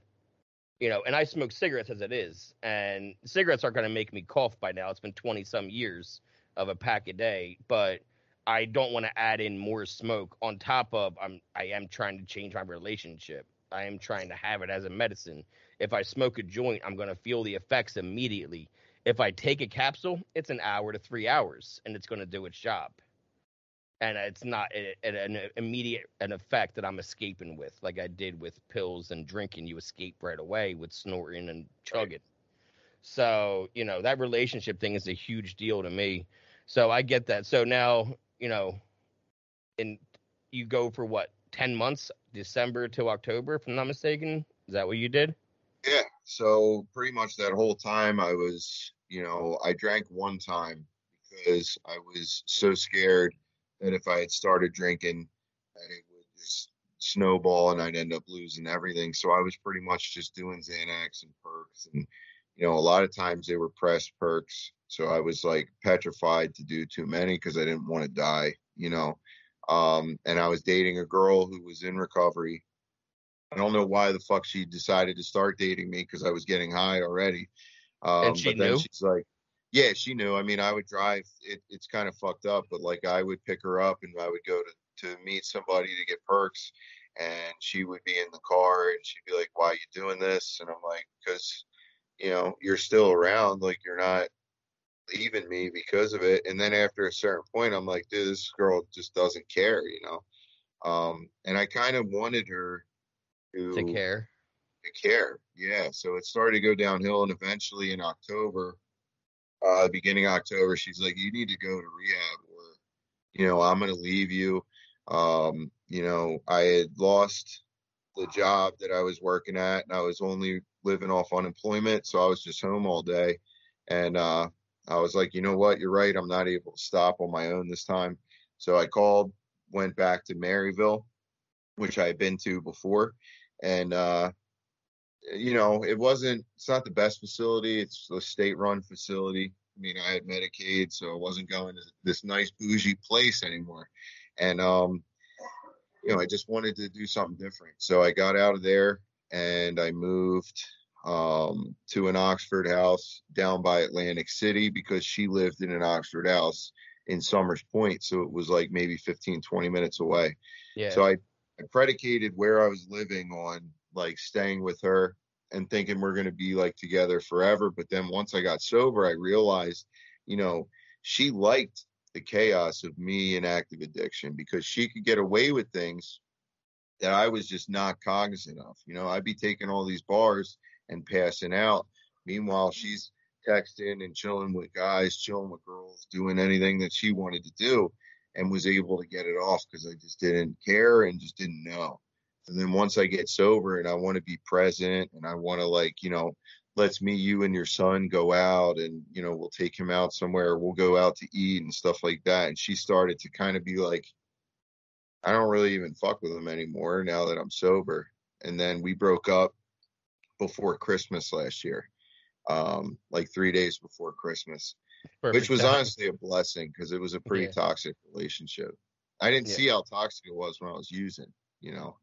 You know, and I smoke cigarettes as it is, and cigarettes aren't going to make me cough by now. It's been 20 some years of a pack a day, but I don't want to add in more smoke on top of I'm I am trying to change my relationship. I am trying to have it as a medicine. If I smoke a joint, I'm going to feel the effects immediately. If I take a capsule, it's an hour to 3 hours and it's going to do its job. And it's not eh, a, an immediate an effect that I'm escaping with like I did with pills and drinking. You escape right away with snorting and chugging. So, you know, that relationship thing is a huge deal to me. So I get that. So now, you know, and you go for what, 10 months, December to October, if I'm not mistaken? Is that what you did? Yeah. So pretty much that whole time I was, you know, I drank one time because I was so scared that if I had started drinking, that it would just snowball and I'd end up losing everything. So I was pretty much just doing Xanax and perks and you know, a lot of times they were pressed perks. So I was like petrified to do too many because I didn't want to die, you know. Um, and I was dating a girl who was in recovery. I don't know why the fuck she decided to start dating me because I was getting high already. Um, And she but then knew? she's like, yeah, she knew. I mean, I would drive. It, it's kind of fucked up, but like I would pick her up and I would go to to meet somebody to get perks, and she would be in the car and she'd be like, "Why are you doing this?" And I'm like, "Cause you know you're still around. Like you're not leaving me because of it." And then after a certain point, I'm like, "Dude, this girl just doesn't care," you know. Um, and I kind of wanted her to To care. to care. Yeah. So it started to go downhill, and eventually in October, uh, beginning of October, she's like, "You need to go to rehab, or you know, I'm gonna leave you." Um, you know, I had lost the job that I was working at, and I was only living off unemployment, so I was just home all day. And uh, I was like, you know what? You're right. I'm not able to stop on my own this time. So I called, went back to Maryville, which I had been to before, and uh, you know, it wasn't. It's not the best facility. It's a state-run facility. I mean, I had Medicaid, so I wasn't going to this nice bougie place anymore. And um, you know, I just wanted to do something different. So I got out of there and I moved um, to an Oxford house down by Atlantic City because she lived in an Oxford house in Somers Point. So it was like maybe 15, 20 minutes away. Yeah. So I, I predicated where I was living on like staying with her and thinking we're going to be like together forever. But then once I got sober, I realized, you know, she liked the chaos of me in active addiction because she could get away with things that I was just not cognizant of. You know, I'd be taking all these bars and passing out. Meanwhile, she's texting and chilling with guys, chilling with girls, doing anything that she wanted to do and was able to get it off because I just didn't care and just didn't know. And then once I get sober and I want to be present and I want to like, you know, let's me, you and your son go out and, you know, we'll take him out somewhere, we'll go out to eat and stuff like that. And she started to kind of be like, I don't really even fuck with him anymore now that I'm sober. And then we broke up before Christmas last year, um, like three days before Christmas, which was honestly a blessing because it was a pretty Yeah. toxic relationship. I didn't Yeah. see how toxic it was when I was using, you know.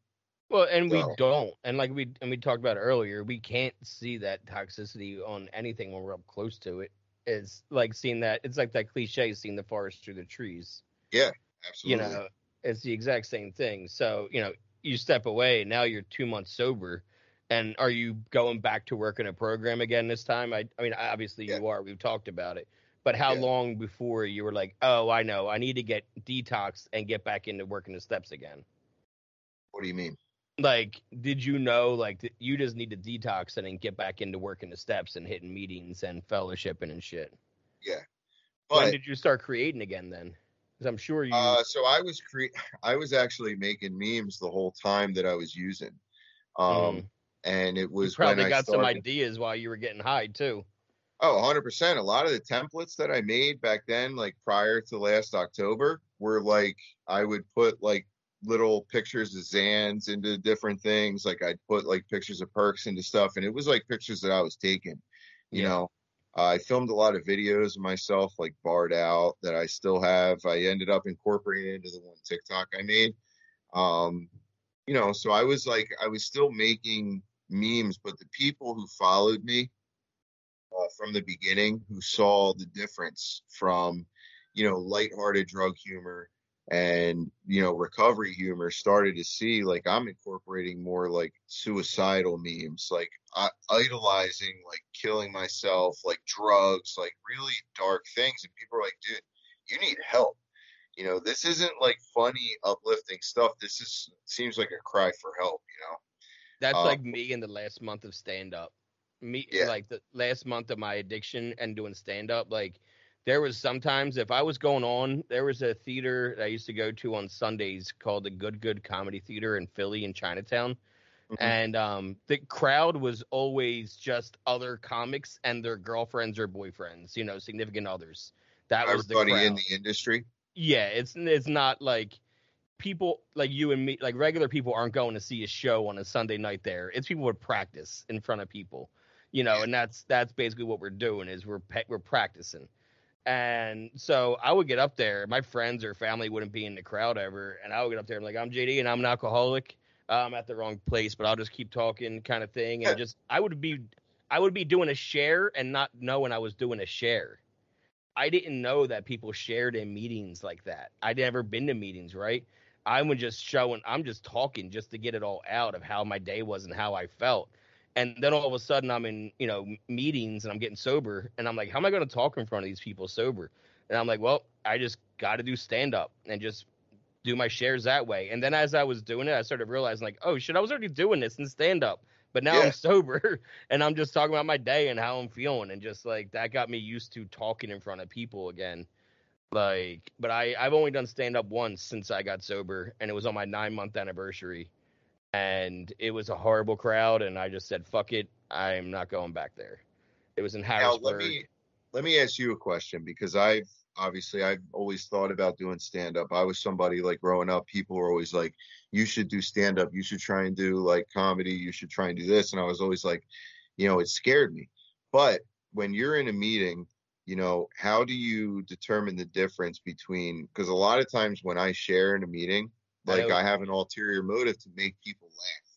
Well, and we don't, and like we and we talked about earlier, we can't see that toxicity on anything when we're up close to it. It's like seeing that. It's like that cliche, seeing the forest through the trees. Yeah, Absolutely. You know, it's the exact same thing. So you know, you step away, now you're two months sober, and are you going back to work in a program again this time? I, I mean, obviously Yeah. you are. We've talked about it. But how Yeah. long before you were like, oh, I know, I need to get detox and get back into working the steps again? What do you mean? like did you know like that you just need to detox and then get back into working the steps and hitting meetings and fellowshipping and shit Yeah. when did you start creating again then because i'm sure you uh, so I was cre- I was actually making memes the whole time that I was using, um, Mhm. and it you was probably when I got some ideas while you were getting high too Oh, 100%. A lot of the templates that I made back then, like prior to last October, were like I would put like little pictures of Zans into different things. Like I'd put like pictures of perks into stuff, and it was like pictures that I was taking. You Yeah. know, uh, I filmed a lot of videos of myself, like barred out, that I still have. I ended up incorporating into the one TikTok I made. Um, you know, so I was like, I was still making memes, but the people who followed me uh, from the beginning who saw the difference from you know, lighthearted drug humor and you know recovery humor started to see like i'm incorporating more like suicidal memes like I, idolizing like killing myself like drugs like really dark things. And people are like dude you need help. You know this isn't like funny uplifting stuff. This is seems like a cry for help you know? That's um, like me in the last month of stand up me yeah. like the last month of my addiction and doing stand up like there was sometimes if I was going on, there was a theater I used to go to on Sundays called the Good Good Comedy Theater in Philly in Chinatown. Mm-hmm. And um, the crowd was always just other comics and their girlfriends or boyfriends, you know, significant others. That was everybody in the industry. Yeah, it's it's not like people like you and me, like regular people aren't going to see a show on a Sunday night there. It's people would practice in front of people, you know, and that's that's basically what we're doing is we're we're practicing. And so I would get up there. My friends or family wouldn't be in the crowd ever, and I would get up there and like, I'm JD and I'm an alcoholic. I'm at the wrong place, but I'll just keep talking, kind of thing. And just I would be, I would be doing a share and not knowing I was doing a share. I didn't know that people shared in meetings like that. I'd never been to meetings, right? I was just showing, I'm just talking just to get it all out of how my day was and how I felt and then all of a sudden i'm in you know meetings and i'm getting sober and i'm like how am i going to talk in front of these people sober? And i'm like well i just got to do stand up and just do my shares that way. And then as i was doing it i started realizing like oh shit i was already doing this in stand up but now yeah. i'm sober and i'm just talking about my day and how i'm feeling and just like that got me used to talking in front of people again. Like but i i've only done stand up once since i got sober and it was on my nine month anniversary and it was a horrible crowd and i just said fuck it i'm not going back there. It was in harrisburg now, let me let me ask you a question because i've obviously i've always thought about doing stand up i was somebody like growing up people were always like you should do stand up you should try and do like comedy. You should try and do this. And i was always like you know it scared me. But when you're in a meeting you know how do you determine the difference between because a lot of times when i share in a meeting like I, I have an ulterior motive to make people laugh.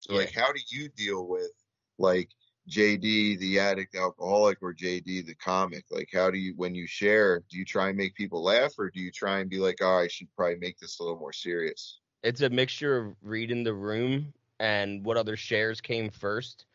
So yeah. like how do you deal with like JD the addict alcoholic or JD the comic? Like how do you when you share, do you try and make people laugh or do you try and be like, "Oh, I should probably make this a little more serious?" It's a mixture of reading the room and what other shares came first.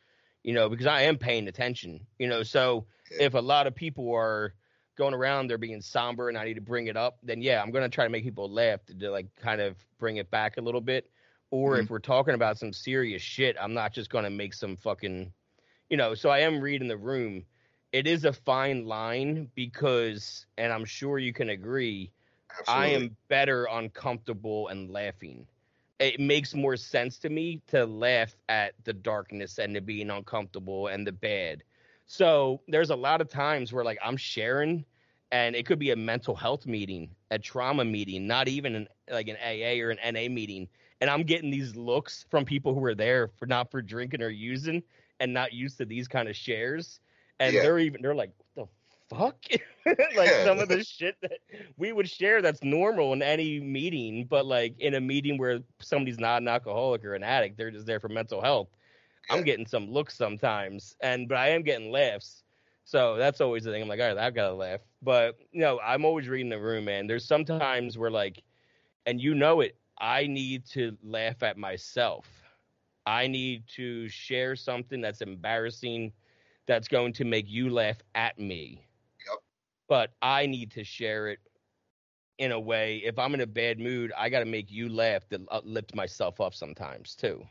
You know, because I am paying attention. You know, so yeah. if a lot of people are going around they're being somber and I need to bring it up, then yeah, I'm gonna try to make people laugh to, to like kind of bring it back a little bit. Or mm-hmm. if we're talking about some serious shit, I'm not just gonna make some fucking, you know. So I am reading the room. It is a fine line because, and I'm sure you can agree, Absolutely. I am better uncomfortable and laughing. It makes more sense to me to laugh at the darkness and the being uncomfortable and the bad so there's a lot of times where like I'm sharing and it could be a mental health meeting, a trauma meeting, not even an, like an AA or an NA meeting. And I'm getting these looks from people who are there for not for drinking or using and not used to these kind of shares. And yeah. they're even they're like, what the fuck? like yeah. some of the shit that we would share that's normal in any meeting, but like in a meeting where somebody's not an alcoholic or an addict, they're just there for mental health. I'm getting some looks sometimes, and but I am getting laughs. So that's always the thing. I'm like, all right, I've got to laugh. But you know, I'm always reading the room, man. There's sometimes where like, and you know it. I need to laugh at myself. I need to share something that's embarrassing, that's going to make you laugh at me. Yep. But I need to share it in a way. If I'm in a bad mood, I got to make you laugh to lift myself up sometimes too.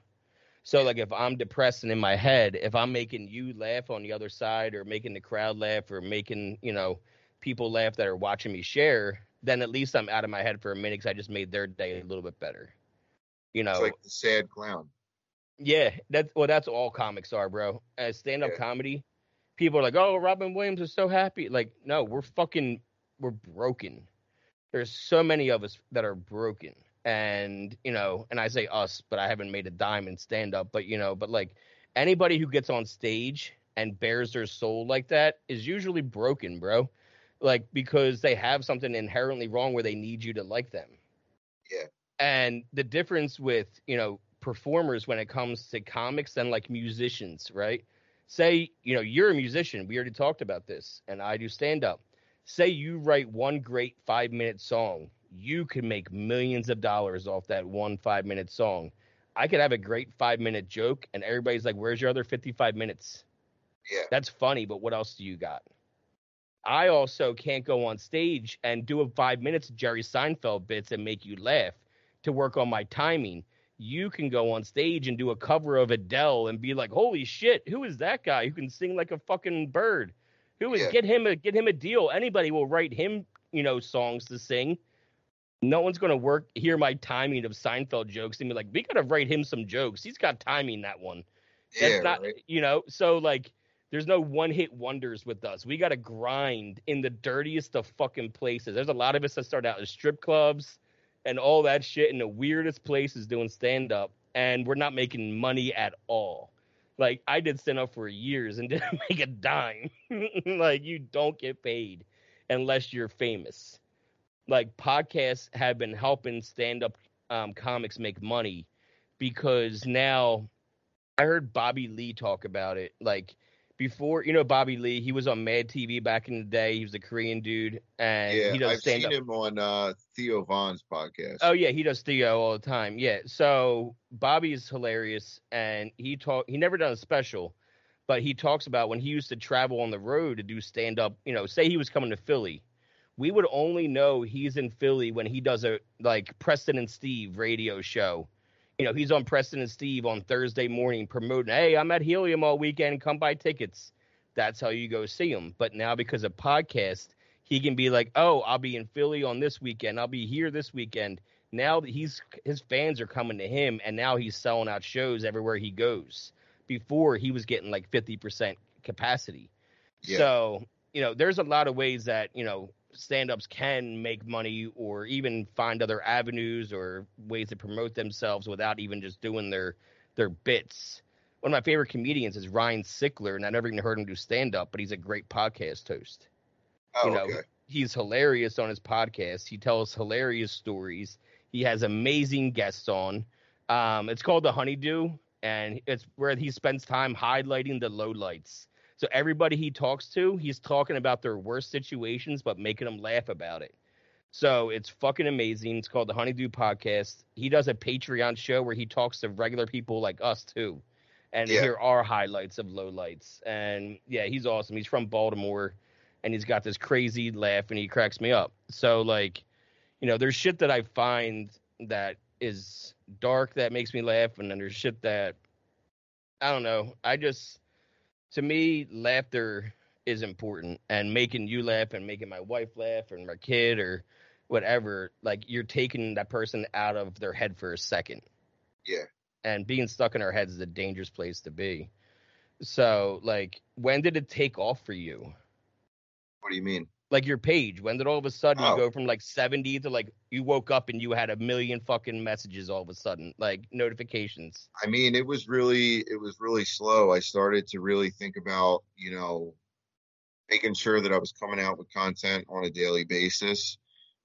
So like if I'm depressed and in my head, if I'm making you laugh on the other side or making the crowd laugh or making, you know, people laugh that are watching me share, then at least I'm out of my head for a minute because I just made their day a little bit better. You know, it's like the sad clown. Yeah, that's well, that's all comics are, bro. As stand up yeah. comedy, people are like, "Oh, Robin Williams is so happy." Like, no, we're fucking, we're broken. There's so many of us that are broken and you know, and I say us, but I haven't made a dime in stand up, but you know, but like anybody who gets on stage and bears their soul like that is usually broken, bro. Like because they have something inherently wrong where they need you to like them. Yeah. And the difference with, you know, performers when it comes to comics and like musicians, right? Say, you know, you're a musician. We already talked about this, and I do stand up. say you write one great five minute song, you can make millions of dollars off that one five minute song. I could have a great five minute joke, and everybody's like, "Where's your other fifty five minutes?" Yeah. That's funny, but what else do you got? I also can't go on stage and do a five minutes Jerry Seinfeld bits and make you laugh to work on my timing. You can go on stage and do a cover of Adele and be like, "Holy shit, who is that guy who can sing like a fucking bird? Who is Yeah. get him a get him a deal? Anybody will write him, you know, songs to sing. No one's gonna work hear my timing of Seinfeld jokes and be like, we gotta write him some jokes. He's got timing that one. That's Yeah, not right. you know, so like there's no one hit wonders with us. We gotta grind in the dirtiest of fucking places. There's a lot of us that start out as strip clubs and all that shit in the weirdest places doing stand up and we're not making money at all. Like I did stand up for years and didn't make a dime. like you don't get paid unless you're famous. Like podcasts have been helping stand up um, comics make money because now I heard Bobby Lee talk about it. Like before, you know, Bobby Lee, he was on Mad TV back in the day. He was a Korean dude, and yeah, he does I've stand seen up. him on uh, Theo Von's podcast. Oh yeah, he does Theo all the time. Yeah. So Bobby is hilarious, and he talk. He never done a special, but he talks about when he used to travel on the road to do stand up. You know, say he was coming to Philly, we would only know he's in Philly when he does a like Preston and Steve radio show. You know, he's on Preston and Steve on Thursday morning promoting, "Hey, I'm at Helium all weekend. Come buy tickets." That's how you go see him. But now because of podcast, he can be like, "Oh, I'll be in Philly on this weekend. I'll be here this weekend." Now that he's his fans are coming to him, and now he's selling out shows everywhere he goes. Before he was getting like fifty percent capacity. Yeah. So you know, there's a lot of ways that you know stand-ups can make money or even find other avenues or ways to promote themselves without even just doing their their bits. One of my favorite comedians is Ryan Sickler, and I never even heard him do stand-up, but he's a great podcast host oh, you know, okay. he's hilarious on his podcast. He tells hilarious stories. He has amazing guests on. Um, it's called The Honeydew, and it's where he spends time highlighting the lowlights. So everybody he talks to, he's talking about their worst situations, but making them laugh about it. So it's fucking amazing. It's called the Honeydew Podcast. He does a Patreon show where he talks to regular people like us too, and Yeah. here are highlights of lowlights. And yeah, he's awesome. He's from Baltimore and he's got this crazy laugh and he cracks me up. So like, you know, there's shit that I find that is dark that makes me laugh, and then there's shit that I don't know. I just to me, laughter is important, and making you laugh and making my wife laugh and my kid or whatever, like you're taking that person out of their head for a second. Yeah. And being stuck in our heads is a dangerous place to be. So, like, when did it take off for you? What do you mean? Like your page when did all of a sudden Oh. you go from like 70 to like you woke up and you had a million fucking messages all of a sudden like notifications I mean, it was really it was really slow. I started to really think about, you know, making sure that I was coming out with content on a daily basis.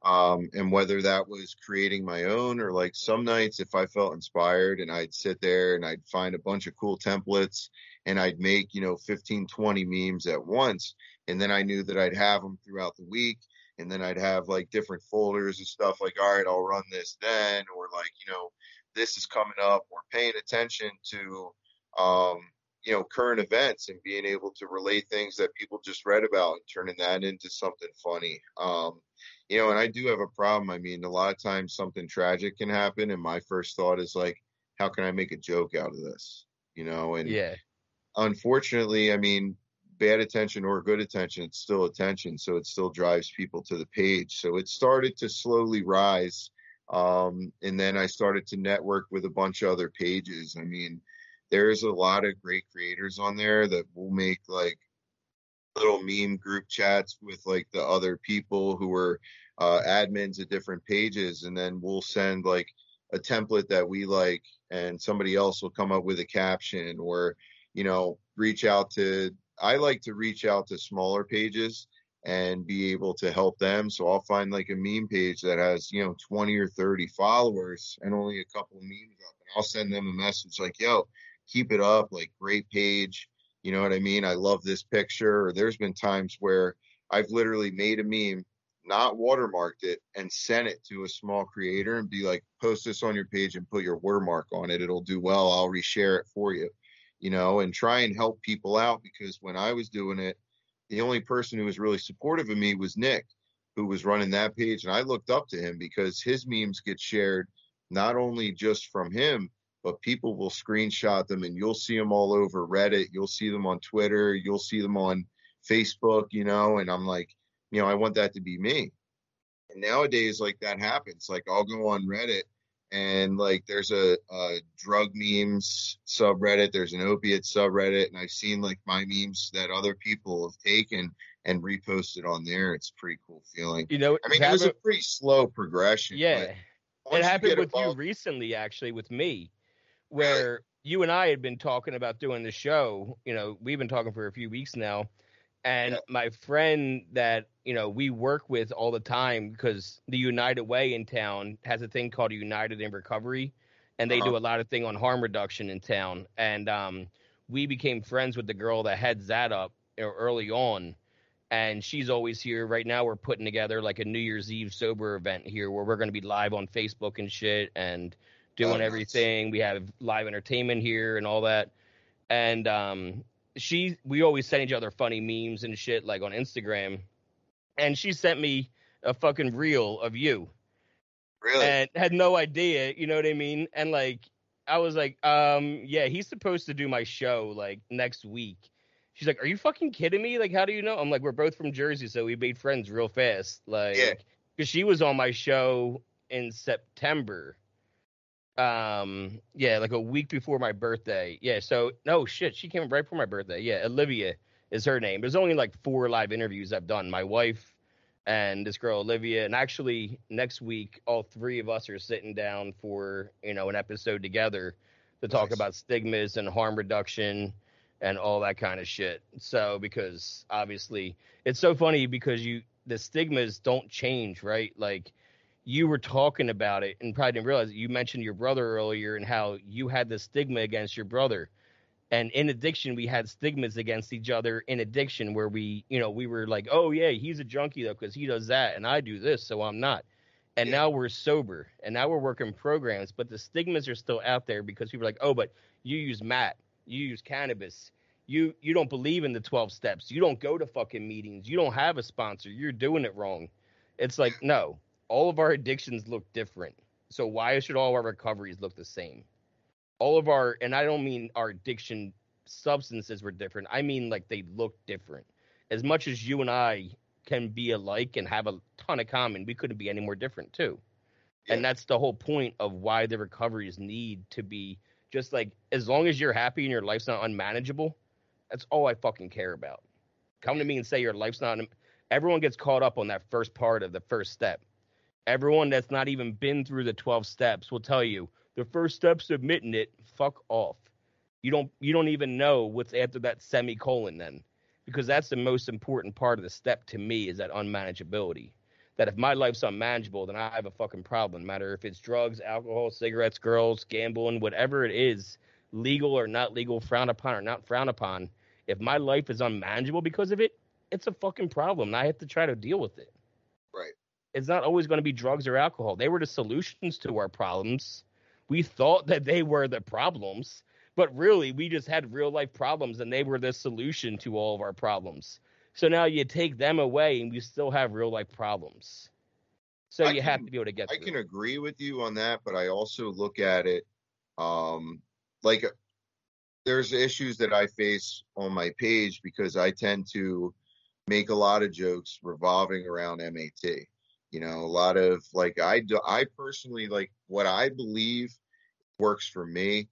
Um, and whether that was creating my own or like some nights if I felt inspired and I'd sit there and I'd find a bunch of cool templates and I'd make, you know, 15, 20 memes at once. And then I knew that I'd have them throughout the week. And then I'd have like different folders and stuff like, all right, I'll run this then, or like, you know, this is coming up or paying attention to um, you know current events and being able to relate things that people just read about and turning that into something funny um, you know and i do have a problem i mean a lot of times something tragic can happen and my first thought is like how can i make a joke out of this you know and yeah unfortunately, I mean, bad attention or good attention, it's still attention. So it still drives people to the page. So it started to slowly rise. Um, and then I started to network with a bunch of other pages. I mean, there's a lot of great creators on there that will make like little meme group chats with like the other people who are uh, admins at different pages. And then we'll send like a template that we like, and somebody else will come up with a caption or, you know, reach out to, I like to reach out to smaller pages and be able to help them. So I'll find like a meme page that has, you know, 20 or 30 followers and only a couple of memes up. And I'll send them a message like, yo, keep it up, like great page. You know what I mean? I love this picture. Or there's been times where I've literally made a meme, not watermarked it, and sent it to a small creator and be like, post this on your page and put your watermark on it. It'll do well. I'll reshare it for you, you know, and try and help people out because when I was doing it, the only person who was really supportive of me was Nick, who was running that page. And I looked up to him because his memes get shared not only just from him, but people will screenshot them and you'll see them all over Reddit. You'll see them on Twitter. You'll see them on Facebook, you know, and I'm like, you know, I want that to be me. And nowadays, like that happens. Like I'll go on Reddit and like there's a, a drug memes subreddit, there's an opiate subreddit, and I've seen like my memes that other people have taken and reposted on there. It's pretty cool feeling. You know, I mean, it was a pretty slow progression. Yeah. It happened with above, you recently, actually, with me, where really? you and I had been talking about doing the show. You know, we've been talking for a few weeks now and yeah. my friend that you know we work with all the time because the United Way in town has a thing called United in Recovery, and they uh-huh. do a lot of thing on harm reduction in town. And um, we became friends with the girl that heads that up early on, and she's always here. Right now, we're putting together like a New Year's Eve sober event here where we're going to be live on Facebook and shit and doing oh, nice. everything. We have live entertainment here and all that. And um, she we always send each other funny memes and shit like on Instagram, and she sent me a fucking reel of you. Really? And had no idea, you know what I mean? And like I was like, um, yeah, he's supposed to do my show like next week. She's like, Are you fucking kidding me? Like, how do you know? I'm like, We're both from Jersey, so we made friends real fast. Like, because yeah. she was on my show in September um yeah like a week before my birthday. Yeah so no shit she came right before my birthday. Yeah olivia is her name. There's only like four live interviews i've done my wife and this girl olivia and actually next week all three of us are sitting down for you know an episode together to talk nice. about stigmas and harm reduction and all that kind of shit. So because obviously it's so funny because you the stigmas don't change right? Like you were talking about it and probably didn't realize it. you mentioned your brother earlier and how you had the stigma against your brother and in addiction we had stigmas against each other in addiction where we you know we were like oh yeah he's a junkie though because he does that and i do this so i'm not and yeah. now we're sober and now we're working programs but the stigmas are still out there because people are like oh but you use mat you use cannabis you you don't believe in the 12 steps you don't go to fucking meetings you don't have a sponsor you're doing it wrong it's like no all of our addictions look different. So why should all our recoveries look the same? All of our, and I don't mean our addiction substances were different. I mean like they look different. As much as you and I can be alike and have a ton of common, we couldn't be any more different too. Yeah. And that's the whole point of why the recoveries need to be just like as long as you're happy and your life's not unmanageable, that's all I fucking care about. Come to me and say your life's not. Everyone gets caught up on that first part of the first step Everyone that's not even been through the 12 steps will tell you the first step's admitting it. Fuck off. You don't you don't even know what's after that semicolon then. Because that's the most important part of the step to me is that unmanageability. That if my life's unmanageable, then I have a fucking problem. No matter if it's drugs, alcohol, cigarettes, girls, gambling, whatever it is, legal or not legal, frowned upon or not frowned upon. If my life is unmanageable because of it, it's a fucking problem. And I have to try to deal with it. Right it's not always going to be drugs or alcohol. They were the solutions to our problems. We thought that they were the problems, but really we just had real life problems and they were the solution to all of our problems. So now you take them away and we still have real life problems. So I you can, have to be able to get I can agree with you on that, but I also look at it um like there's issues that I face on my page because I tend to make a lot of jokes revolving around MAT you know a lot of like i do i personally like what i believe works for me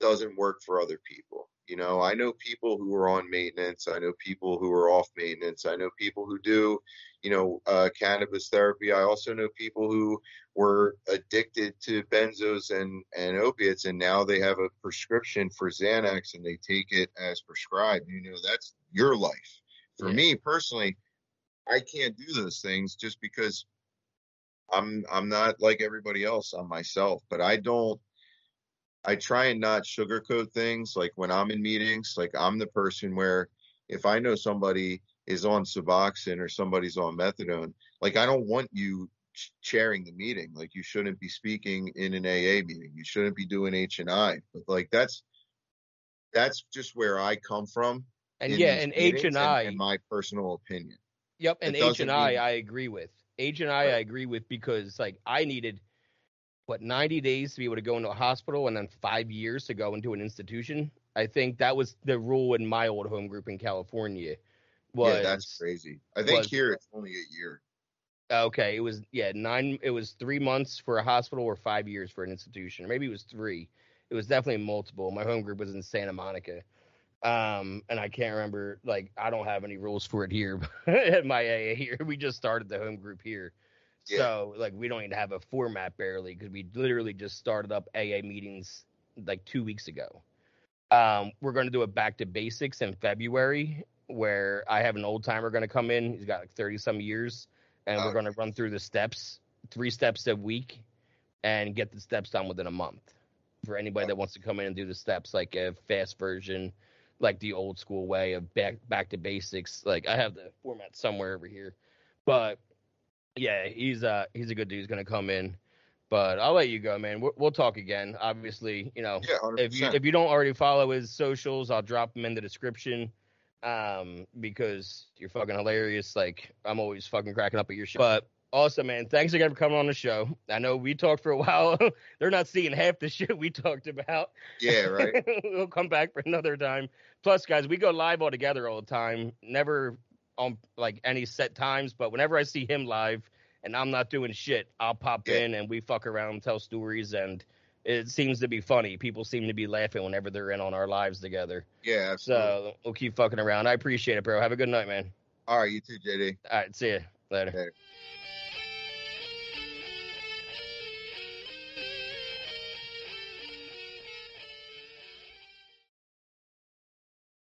doesn't work for other people. You know i know people who are on maintenance i know people who are off maintenance i know people who do you know uh, cannabis therapy i also know people who were addicted to benzos and and opiates and now they have a prescription for xanax and they take it as prescribed. You know that's your life. For yeah. me personally I can't do those things just because I'm I'm not like everybody else. I'm myself, but I don't. I try and not sugarcoat things. Like when I'm in meetings, like I'm the person where if I know somebody is on Suboxone or somebody's on methadone, like I don't want you ch- chairing the meeting. Like you shouldn't be speaking in an AA meeting. You shouldn't be doing H and I. But like that's that's just where I come from. And yeah, and H and I, and my personal opinion. Yep, and H and I, mean- I agree with. H and I, I agree with because like I needed what 90 days to be able to go into a hospital and then five years to go into an institution. I think that was the rule in my old home group in California. Was yeah, that's crazy. I think was- here it's only a year. okay. It was yeah nine. It was three months for a hospital or five years for an institution. Or maybe it was three. It was definitely multiple. My home group was in Santa Monica. Um, and I can't remember, like, I don't have any rules for it here at my AA here. We just started the home group here. Yeah. So, like, we don't even have a format barely because we literally just started up AA meetings like two weeks ago. Um, we're going to do a back to basics in February where I have an old timer going to come in. He's got like 30 some years, and we're going to run through the steps, three steps a week, and get the steps done within a month for anybody that wants to come in and do the steps like a fast version like the old school way of back back to basics. Like i have the format somewhere over here. But yeah he's uh he's a good dude. He's gonna come in. But i'll let you go man. We'll, we'll talk again. Obviously you know Yeah, if you if you don't already follow his socials i'll drop them in the description. Um because you're fucking hilarious. Like i'm always fucking cracking up at your shit. But awesome man thanks again for coming on the show i know we talked for a while they're not seeing half the shit we talked about yeah, right. we'll come back for another time plus guys we go live all together all the time never on like any set times but whenever i see him live and i'm not doing shit i'll pop Yeah. in and we fuck around and tell stories and it seems to be funny people seem to be laughing whenever they're in on our lives together Yeah, absolutely. so we'll keep fucking around. I appreciate it, bro. Have a good night, man. All right, you too, JD. All right, see you later. Later.